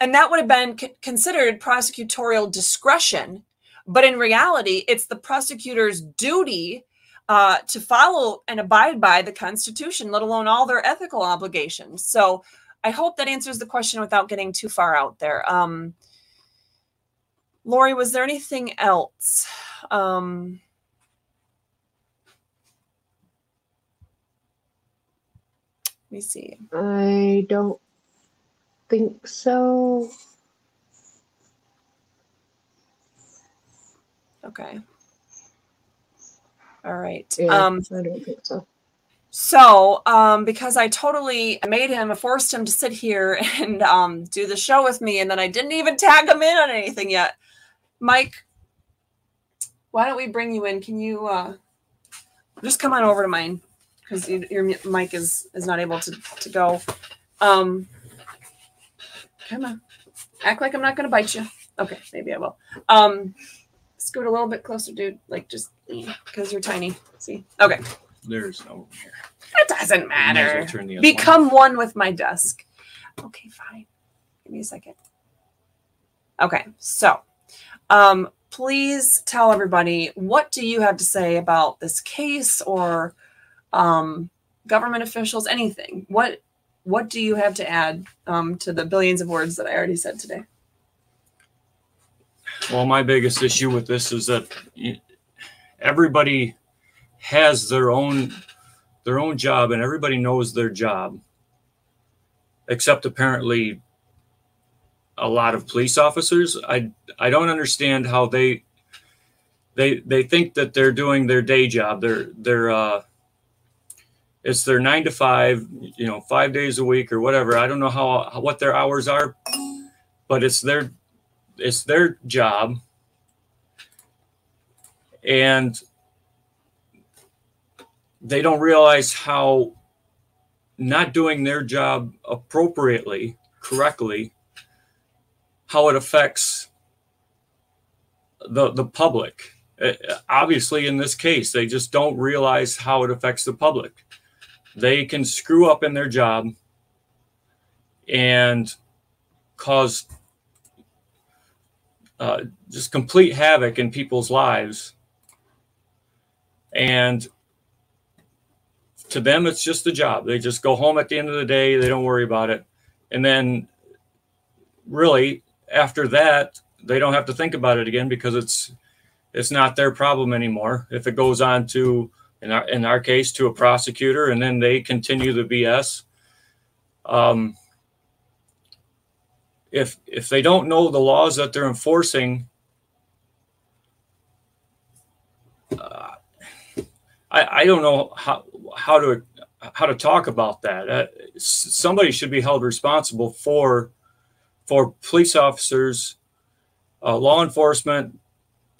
and that would have been considered prosecutorial discretion. But in reality, it's the prosecutor's duty uh, to follow and abide by the Constitution, let alone all their ethical obligations. So I hope that answers the question without getting too far out there. Um, Lori, was there anything else? Um, let me see. I don't think so. Okay. All right. Yeah, Um, I don't think so. So, um, because I totally made him, forced him to sit here and um, do the show with me, and then I didn't even tag him in on anything yet. Mike, why don't we bring you in? Can you uh, just come on over to mine because you, your mic is is not able to to go. Um, come on, act like I'm not going to bite you. Okay, maybe I will. Um, scoot a little bit closer, dude. Like just because you're tiny. See? Okay. There's no here. It doesn't well matter. the other one Become one with my desk. Okay, fine. Give me a second. Okay, so um, please tell everybody what do you have to say about this case or um, government officials, anything. What what do you have to add um, to the billions of words that I already said today? Well, my biggest issue with this is that everybody has their own their own job, and everybody knows their job, except apparently a lot of police officers. I I don't understand how they they they think that they're doing their day job. They're they're uh, it's their nine to five, you know, five days a week or whatever. I don't know how, what their hours are, but it's their it's their job. And they don't realize how not doing their job appropriately correctly how it affects the the public. Uh, obviously in this case they just don't realize how it affects the public they can screw up in their job and cause uh, just complete havoc in people's lives. And to them, it's just a job. They just go home at the end of the day. They don't worry about it. And then, really, after that, they don't have to think about it again because it's it's not their problem anymore. If it goes on to in our in our case to a prosecutor, and then they continue the BS. Um, if if they don't know the laws that they're enforcing uh, I, I don't know how how to how to talk about that uh, somebody should be held responsible for for police officers uh, law enforcement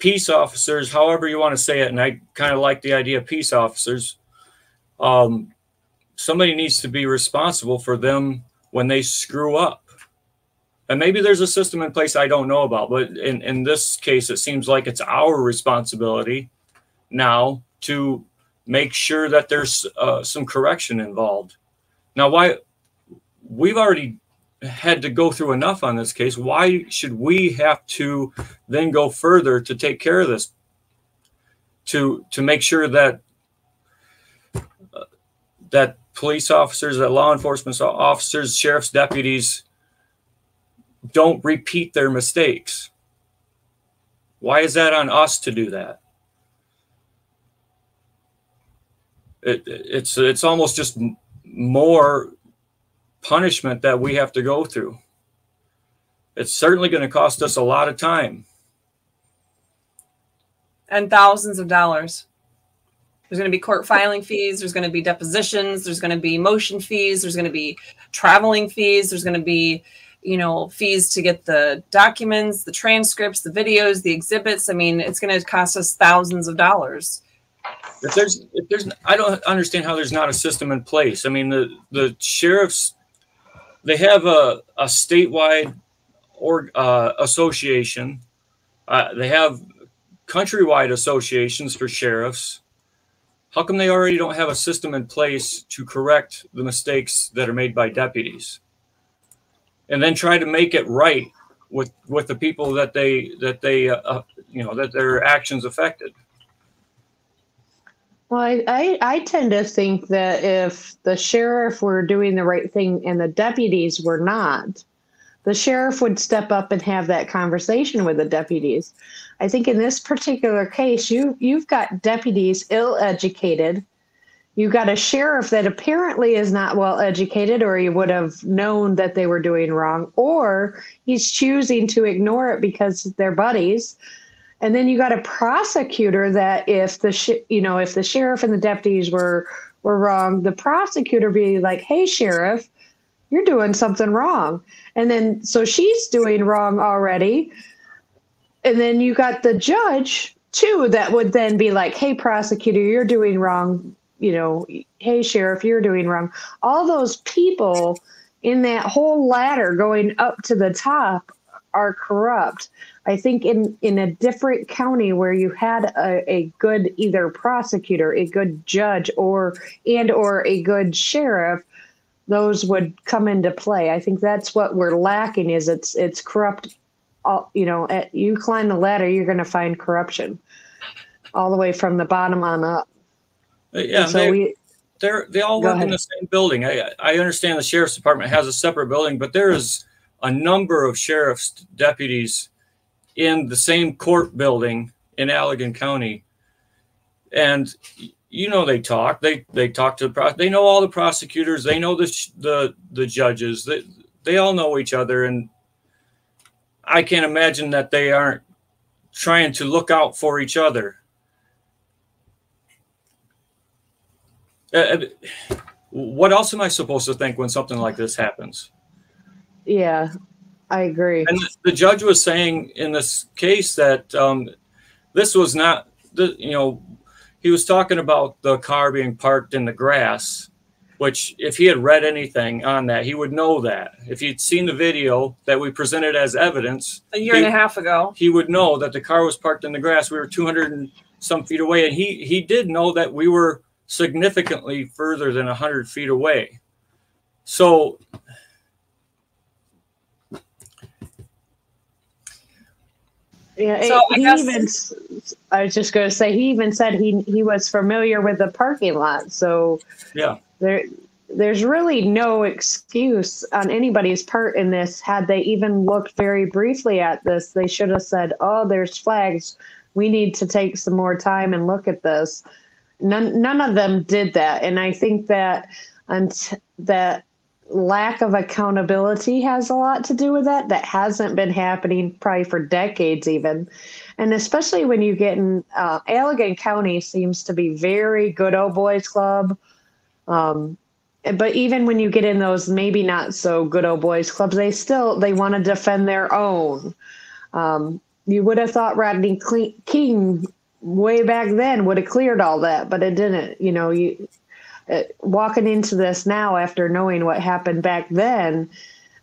peace officers however you want to say it and i kind of like the idea of peace officers um, somebody needs to be responsible for them when they screw up and maybe there's a system in place I don't know about, but in, in this case, it seems like it's our responsibility now to make sure that there's uh, some correction involved. Now, why we've already had to go through enough on this case, why should we have to then go further to take care of this? To to make sure that uh, that police officers, that law enforcement officers, sheriff's deputies don't repeat their mistakes. Why is that on us to do that? It, it's it's almost just more punishment that we have to go through. It's certainly going to cost us a lot of time. and thousands of dollars. There's going to be court filing fees. There's going to be depositions. There's going to be motion fees. There's going to be traveling fees. There's going to be, you know, fees to get the documents, the transcripts, the videos, the exhibits. I mean, it's going to cost us thousands of dollars. If there's if there's I don't understand how there's not a system in place. I mean the the sheriffs they have a a statewide or uh, association. Uh, they have countrywide associations for sheriffs. How come they already don't have a system in place to correct the mistakes that are made by deputies? And then try to make it right with with the people that they that they uh, uh, you know that their actions affected. Well, I, I, I tend to think that if the sheriff were doing the right thing and the deputies were not, the sheriff would step up and have that conversation with the deputies. I think in this particular case, you you've got deputies ill educated. You've got a sheriff that apparently is not well educated, or he would have known that they were doing wrong, or he's choosing to ignore it because they're buddies. And then you got a prosecutor that if the sh- you know if the sheriff and the deputies were were wrong, the prosecutor be like, "Hey, sheriff, you're doing something wrong." And then so she's doing wrong already. And then you got the judge too that would then be like, "Hey, prosecutor, you're doing wrong." You know, "Hey, sheriff, you're doing wrong." All those people in that whole ladder going up to the top are corrupt. I think in in a different county where you had a, a good either prosecutor, a good judge, or and or a good sheriff, those would come into play. I think that's what we're lacking is it's it's corrupt. All, you know, at, you climb the ladder, you're going to find corruption all the way from the bottom on up. Uh, Yeah, And so they, we they're they all work in the same building. I I understand the sheriff's department has a separate building, but there is a number of sheriff's deputies in the same court building in Allegan County, and you know they talk. They they talk to the pro. They know all the prosecutors. They know the sh- the the judges. They they all know each other, and I can't imagine that they aren't trying to look out for each other. Uh, uh, what else am I supposed to think when something like this happens? yeah, I agree. And the judge was saying in this case that um, this was not the you know he was talking about the car being parked in the grass, which if he had read anything on that, he would know that. If he'd seen the video that we presented as evidence, A year and a half ago. he would know that the car was parked in the grass. We were 200 and some feet away, and he he did know that we were significantly further than 100 feet away. So Yeah, So, it- I he even. I was just going to say he even said he he was familiar with the parking lot, so yeah, there there's really no excuse on anybody's part in this. Had they even looked very briefly at this, they should have said, "Oh, there's flags. We need to take some more time and look at this." None none of them did that, and I think that and that lack of accountability has a lot to do with that. That hasn't been happening probably for decades, even. And especially when you get in uh, Allegan County, seems to be very good old boys club. Um, but even when you get in those maybe not so good old boys clubs, they still they want to defend their own. Um, you would have thought Rodney King way back then would have cleared all that, but it didn't. You know, you Uh, walking into this now after knowing what happened back then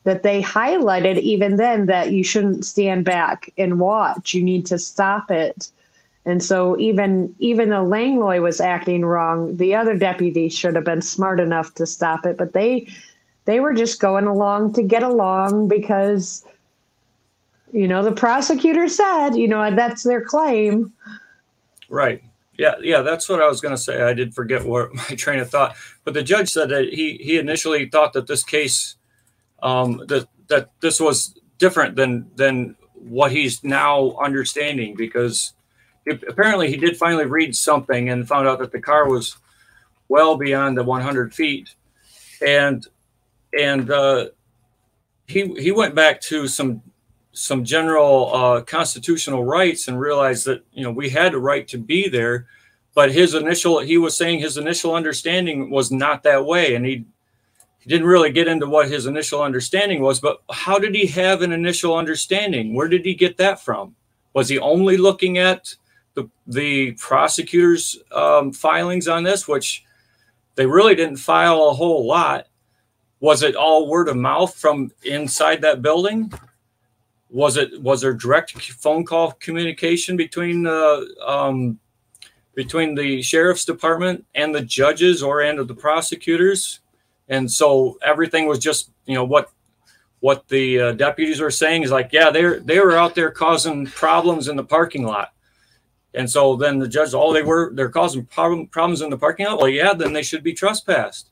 that they highlighted even then that you shouldn't stand back and watch. You need to stop it. And so even even though langloy was acting wrong the other deputies should have been smart enough to stop it. But they they were just going along to get along because you know the prosecutor said you know that's their claim. Right. Yeah, yeah, that's what I was going to say. I did forget what my train of thought, but the judge said that he he initially thought that this case, um, that that this was different than than what he's now understanding because it, apparently he did finally read something and found out that the car was well beyond the 100 feet, and and uh, he he went back to some some general uh, constitutional rights and realized that you know we had a right to be there. But his initial he was saying his initial understanding was not that way and he he didn't really get into what his initial understanding was. But how did he have an initial understanding? Where did he get that from? Was he only looking at the the prosecutor's um, filings on this which they really didn't file a whole lot? Was it all word of mouth from inside that building was it was there direct phone call communication between the um, between the sheriff's department and the judges or and of the prosecutors and so everything was just you know what what the uh, deputies were saying is like yeah they're they were out there causing problems in the parking lot And so then the judge, oh, they were they're causing problem, problems in the parking lot. Well, yeah, then they should be trespassed.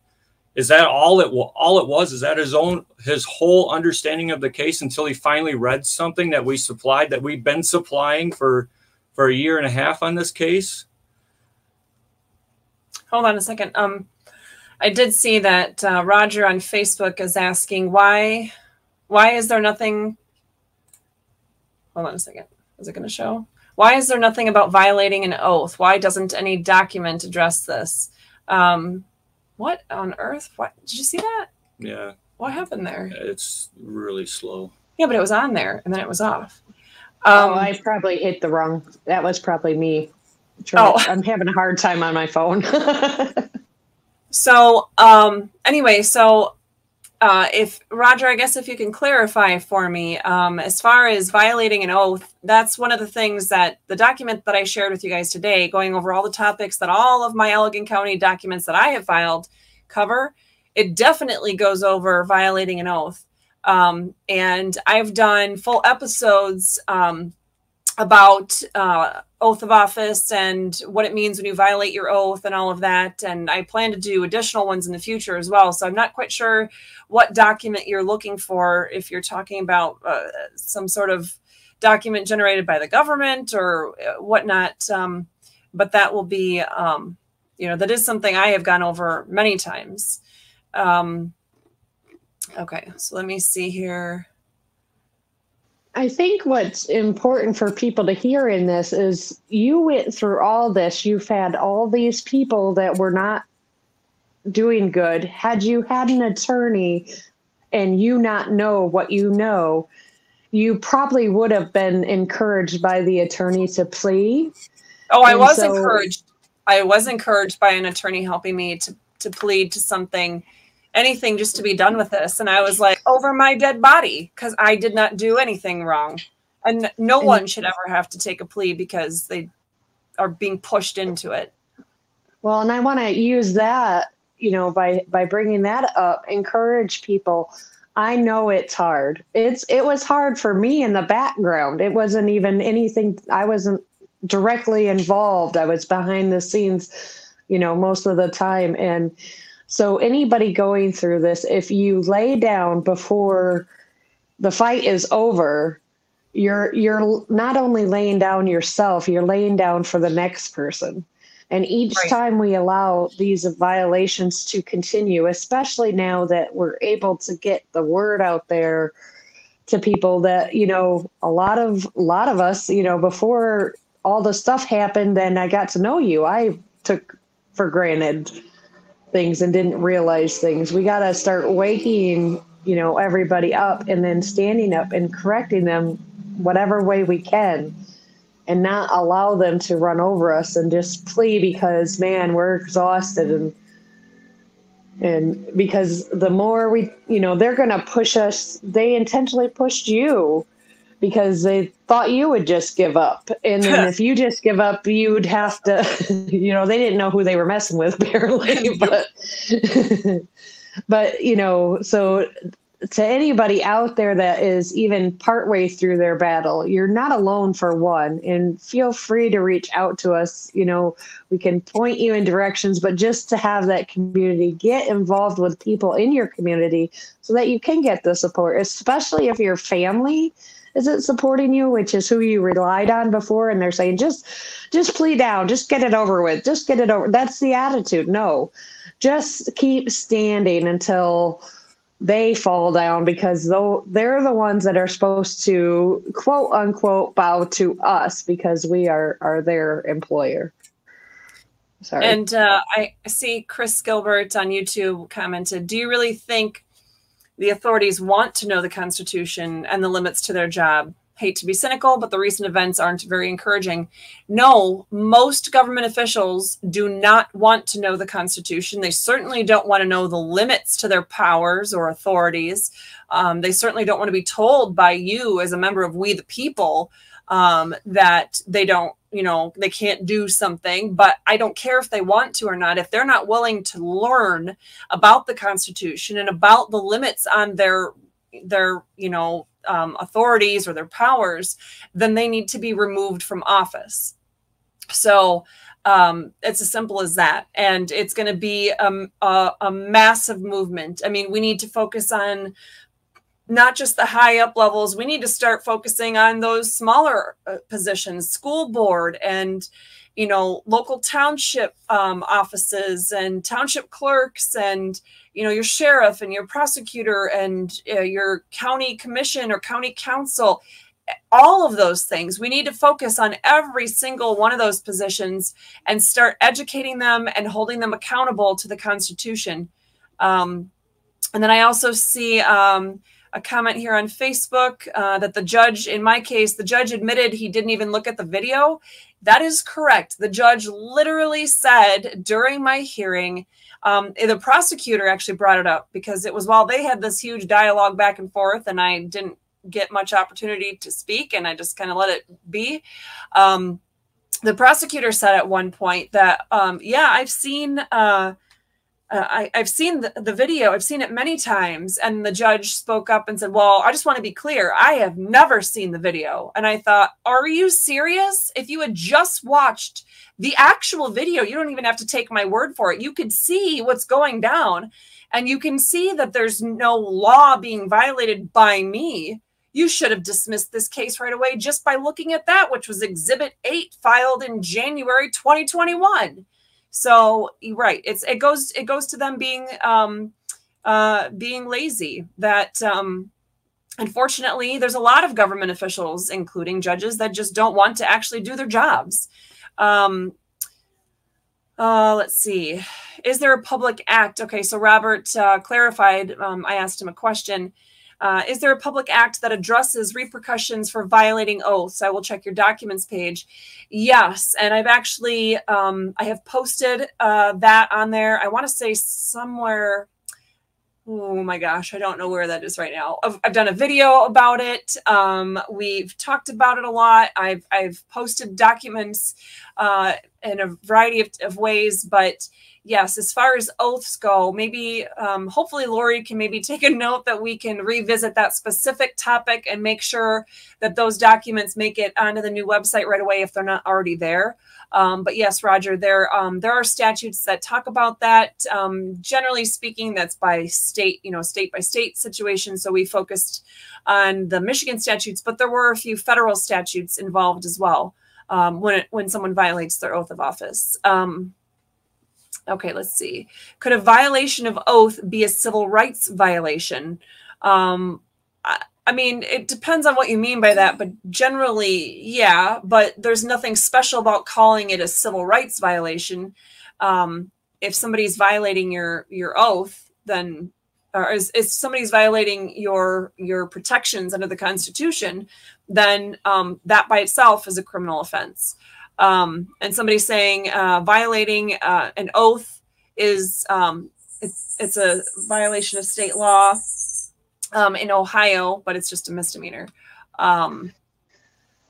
Is that all it all it was? Is that his own his whole understanding of the case until he finally read something that we supplied that we've been supplying for for a year and a half on this case? Hold on a second. Um, I did see that uh, Roger on Facebook is asking why why is there nothing hold on a second. Is it going to show? Why is there nothing about violating an oath? Why doesn't any document address this? Um, what on earth? What did you see that? Yeah. What happened there? It's really slow. Yeah, but it was on there and then it was off. Um, oh, I probably hit the wrong. That was probably me. oh. I'm having a hard time on my phone. so, um, anyway, so uh, if Roger, I guess if you can clarify for me, um, as far as violating an oath, that's one of the things that the document that I shared with you guys today, going over all the topics that all of my Allegan County documents that I have filed cover, it definitely goes over violating an oath. Um, and I've done full episodes um, about uh, oath of office and what it means when you violate your oath and all of that. And I plan to do additional ones in the future as well. So I'm not quite sure what document you're looking for if you're talking about uh, some sort of document generated by the government or uh, whatnot. Um, but that will be, um, you know, that is something I have gone over many times. Um, okay, so let me see here. I think what's important for people to hear in this is you went through all this. You've had all these people that were not doing good. Had you had an attorney and you not know what you know, you probably would have been encouraged by the attorney to plea. Oh, I and was so, encouraged. I was encouraged by an attorney helping me to to plead to something anything just to be done with this. And I was like, over my dead body, because I did not do anything wrong. And no one should ever have to take a plea because they are being pushed into it. Well, and I want to use that, you know, by by bringing that up, encourage people. I know it's hard. It's it was hard for me in the background. It wasn't even anything I wasn't directly involved. I was behind the scenes, you know, most of the time and so anybody going through this, if you lay down before the fight is over, you're you're not only laying down yourself, you're laying down for the next person. And each right. time we allow these violations to continue, especially now that we're able to get the word out there to people that, you know, a lot of a lot of us, you know, before all the stuff happened and I got to know you, I took for granted things and didn't realize things. We got to start waking, you know, everybody up and then standing up and correcting them whatever way we can and not allow them to run over us and just plea because man, we're exhausted and and because the more we, you know, they're going to push us, they intentionally pushed you because they thought you would just give up. And then if you just give up, you'd have to, you know, they didn't know who they were messing with barely, but, but, you know, so to anybody out there that is even partway through their battle, you're not alone for one. And feel free to reach out to us. You know, we can point you in directions, but just to have that community, get involved with people in your community so that you can get the support, especially if your family isn't supporting you, which is who you relied on before, and they're saying just just plead down, just get it over with, just get it over. That's the attitude. No, just keep standing until they fall down because though they're the ones that are supposed to quote unquote bow to us because we are are their employer. Sorry. And uh, I see Chris Gilbert on YouTube commented, "Do you really think the authorities want to know the Constitution and the limits to their job. Hate to be cynical, but the recent events aren't very encouraging. No, most government officials do not want to know the Constitution. They certainly don't want to know the limits to their powers or authorities. Um, they certainly don't want to be told by you, as a member of We the People, um, that they don't you know they can't do something but i don't care if they want to or not if they're not willing to learn about the constitution and about the limits on their their you know um, authorities or their powers then they need to be removed from office So um, it's as simple as that. And it's going to be um, a, a massive movement. I mean, we need to focus on not just the high up levels, we need to start focusing on those smaller uh, positions, school board and you know local township um, offices and township clerks and you know your sheriff and your prosecutor and uh, your county commission or county council. All of those things. We need to focus on every single one of those positions and start educating them and holding them accountable to the constitution. Um, and then i also see um, a comment here on Facebook uh, that the judge, in my case, the judge admitted he didn't even look at the video. That is correct. The judge literally said during my hearing, um, the prosecutor actually brought it up because it was while they had this huge dialogue back and forth, and I didn't get much opportunity to speak, and I just kind of let it be. Um, the prosecutor said at one point that, um, yeah, I've seen. Uh, uh, I, have seen the, the, video, I've seen it many times. And the judge spoke up and said, Well, I just want to be clear. I have never seen the video. And I thought, Are you serious? If you had just watched the actual video, you don't even have to take my word for it. You could see what's going down. And you can see that there's no law being violated by me. You should have dismissed this case right away just by looking at that, which was Exhibit 8 filed in January 2021 so right, it's it goes it goes to them being um, uh, being lazy. That um, unfortunately, there's a lot of government officials, including judges, that just don't want to actually do their jobs. Um, uh, let's see. Is there a public act? Okay, so Robert uh, clarified. Um, I asked him a question. Uh, is there a public act that addresses repercussions for violating oaths? I will check your documents page. Yes, and I've actually um, I have posted uh, that on there. I want to say somewhere. Oh my gosh, I don't know where that is right now. I've, I've done a video about it. Um, we've talked about it a lot. I've I've posted documents uh, in a variety of, of ways, but yes, as far as oaths go, maybe um, hopefully Lori can maybe take a note that we can revisit that specific topic and make sure that those documents make it onto the new website right away if they're not already there. Um, but yes, Roger, there um, there are statutes that talk about that. Um, generally speaking, that's by state, you know, state by state situation. So we focused on the Michigan statutes, but there were a few federal statutes involved as well um, when when someone violates their oath of office. Um, Okay, let's see. Could a violation of oath be a civil rights violation? Um, I, I mean, it depends on what you mean by that, but generally, yeah. But there's nothing special about calling it a civil rights violation. Um, if somebody's violating your your oath, then or is, if somebody's violating your your protections under the Constitution, then um, that by itself is a criminal offense um, and somebody saying uh, violating uh, an oath is um, it's, it's a violation of state law um, in Ohio, but it's just a misdemeanor. Um,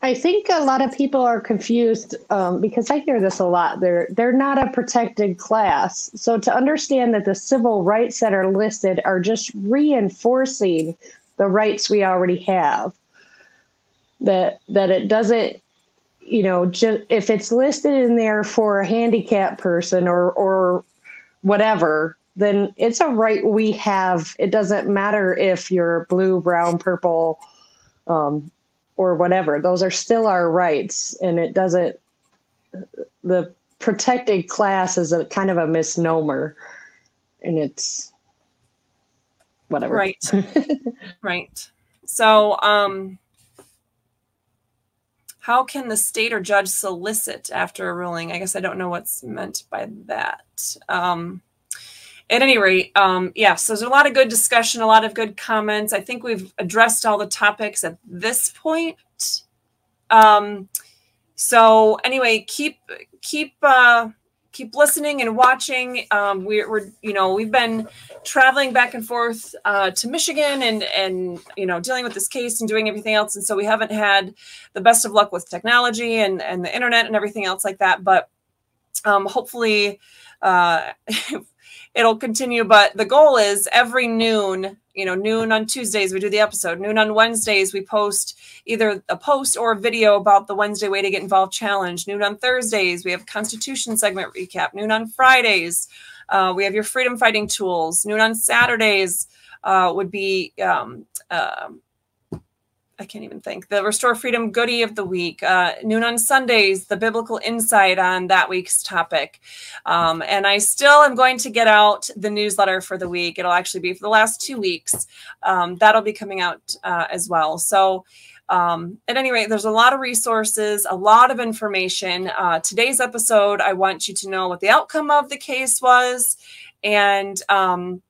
I think a lot of people are confused um, because I hear this a lot. They're they're not a protected class. So to understand that the civil rights that are listed are just reinforcing the rights we already have. That that it doesn't you know, just if it's listed in there for a handicapped person or or whatever, then it's a right we have. It doesn't matter if you're blue, brown, purple, um, or whatever. Those are still our rights, and it doesn't. The protected class is a kind of a misnomer, and it's whatever. Right. right. So, um, how can the state or judge solicit after a ruling? I guess I don't know what's meant by that. Um, at any rate, um, yeah, so there's a lot of good discussion, a lot of good comments. I think we've addressed all the topics at this point. Um, so anyway, keep keep uh, keep listening and watching. Um, we're, we're, you know, we've been traveling back and forth uh, to Michigan and and you know dealing with this case and doing everything else, and so we haven't had the best of luck with technology and and the internet and everything else like that. But um, hopefully, uh, it'll continue. But the goal is every noon you know, noon on Tuesdays, we do the episode. Noon on Wednesdays, we post either a post or a video about the Wednesday Way to Get Involved challenge. Noon on Thursdays, we have Constitution segment recap. Noon on Fridays, uh, we have your freedom fighting tools. Noon on Saturdays uh, would be um, uh, I can't even think. The Restore Freedom Goodie of the Week. Uh, noon on Sundays, the biblical insight on that week's topic. Um, and I still am going to get out the newsletter for the week. It'll actually be for the last two weeks. Um, that'll be coming out uh, as well. So, um, at any rate, there's a lot of resources, a lot of information. Uh, today's episode, I want you to know what the outcome of the case was and um,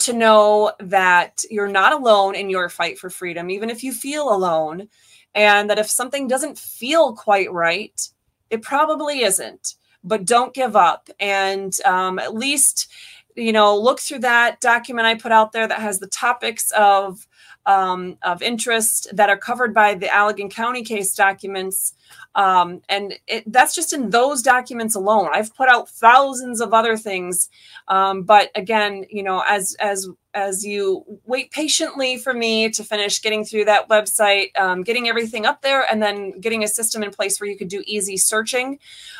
to know that you're not alone in your fight for freedom, even if you feel alone, and that if something doesn't feel quite right, it probably isn't. But don't give up, and um, at least you know look through that document I put out there that has the topics of um, of interest that are covered by the Allegan County case documents. Um, and it, that's just in those documents alone. I've put out thousands of other things. Um, but again, you know, as, as, as you wait patiently for me to finish getting through that website, um, getting everything up there, and then getting a system in place where you could do easy searching,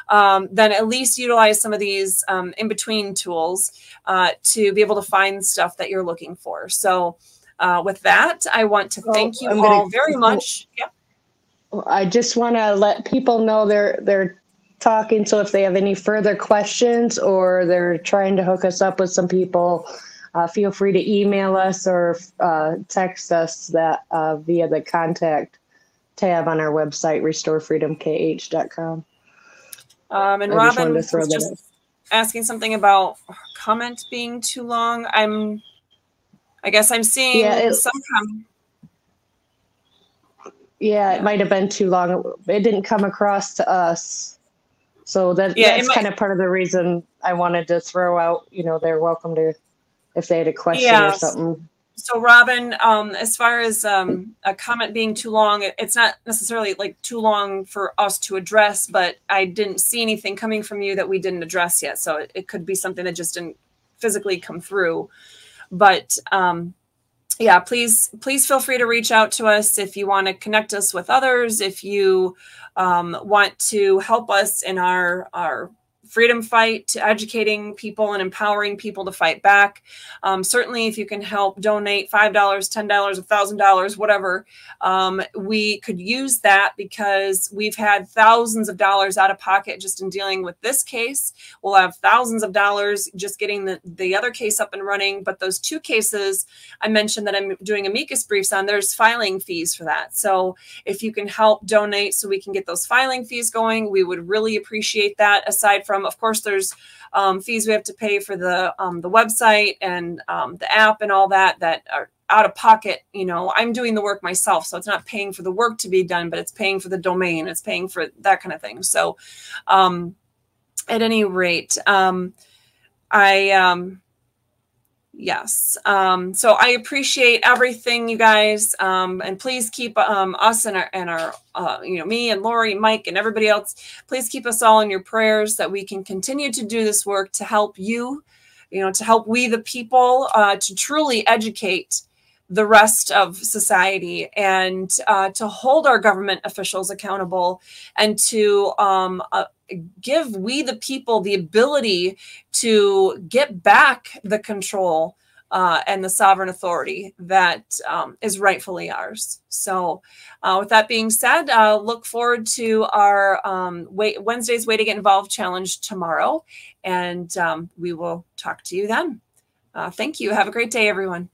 um, then at least utilize some of these um, in between tools uh, to be able to find stuff that you're looking for. So, uh, with that, I want to thank you I'm all gonna- very much. Yeah. I just want to let people know they're they're talking. So if they have any further questions or they're trying to hook us up with some people, uh, feel free to email us or uh, text us that uh, via the contact tab on our website, restorefreedomkh.com. Um, and Robin was just in. asking something about comment being too long. I'm, I guess I'm seeing Yeah, it- some com- Yeah, it might have been too long. It didn't come across to us. So that Yeah, it that's might- kind of part of the reason I wanted to throw out, you know, they're welcome to if they had a question or Yes. something. So Robin, um, as far as um, a comment being too long, it- it's not necessarily like too long for us to address, but I didn't see anything coming from you that we didn't address yet. So it, it could be something that just didn't physically come through. But um, yeah, please please feel free to reach out to us if you want to connect us with others. If you um, want to help us in our our freedom fight to educating people and empowering people to fight back. Um, certainly if you can help donate $5 $10 $1000 whatever um, we could use that because we've had thousands of dollars out of pocket just in dealing with this case. We'll have thousands of dollars just getting the, the other case up and running. But those two cases i mentioned that i'm doing amicus briefs on there's filing fees for that. So if you can help donate so we can get those filing fees going we would really appreciate that. Aside from of course there's um, fees we have to pay for the um, the website and um, the app and all that that are out of pocket you know. I'm doing the work myself so it's not paying for the work to be done but it's paying for the domain it's paying for that kind of thing. So um at any rate um i um yes. Um so i appreciate everything you guys. Um and please keep um us and our and our uh you know me and lori mike and everybody else please keep us all in your prayers that we can continue to do this work to help you you know to help we the people uh to truly educate the rest of society and uh, to hold our government officials accountable and to um, uh, give we the people the ability to get back the control uh, and the sovereign authority that um, is rightfully ours. So, uh, with that being said, uh, look forward to our um, Way- Wednesday's Way to Get Involved challenge tomorrow, and um, we will talk to you then. Uh, thank you. Have a great day, everyone.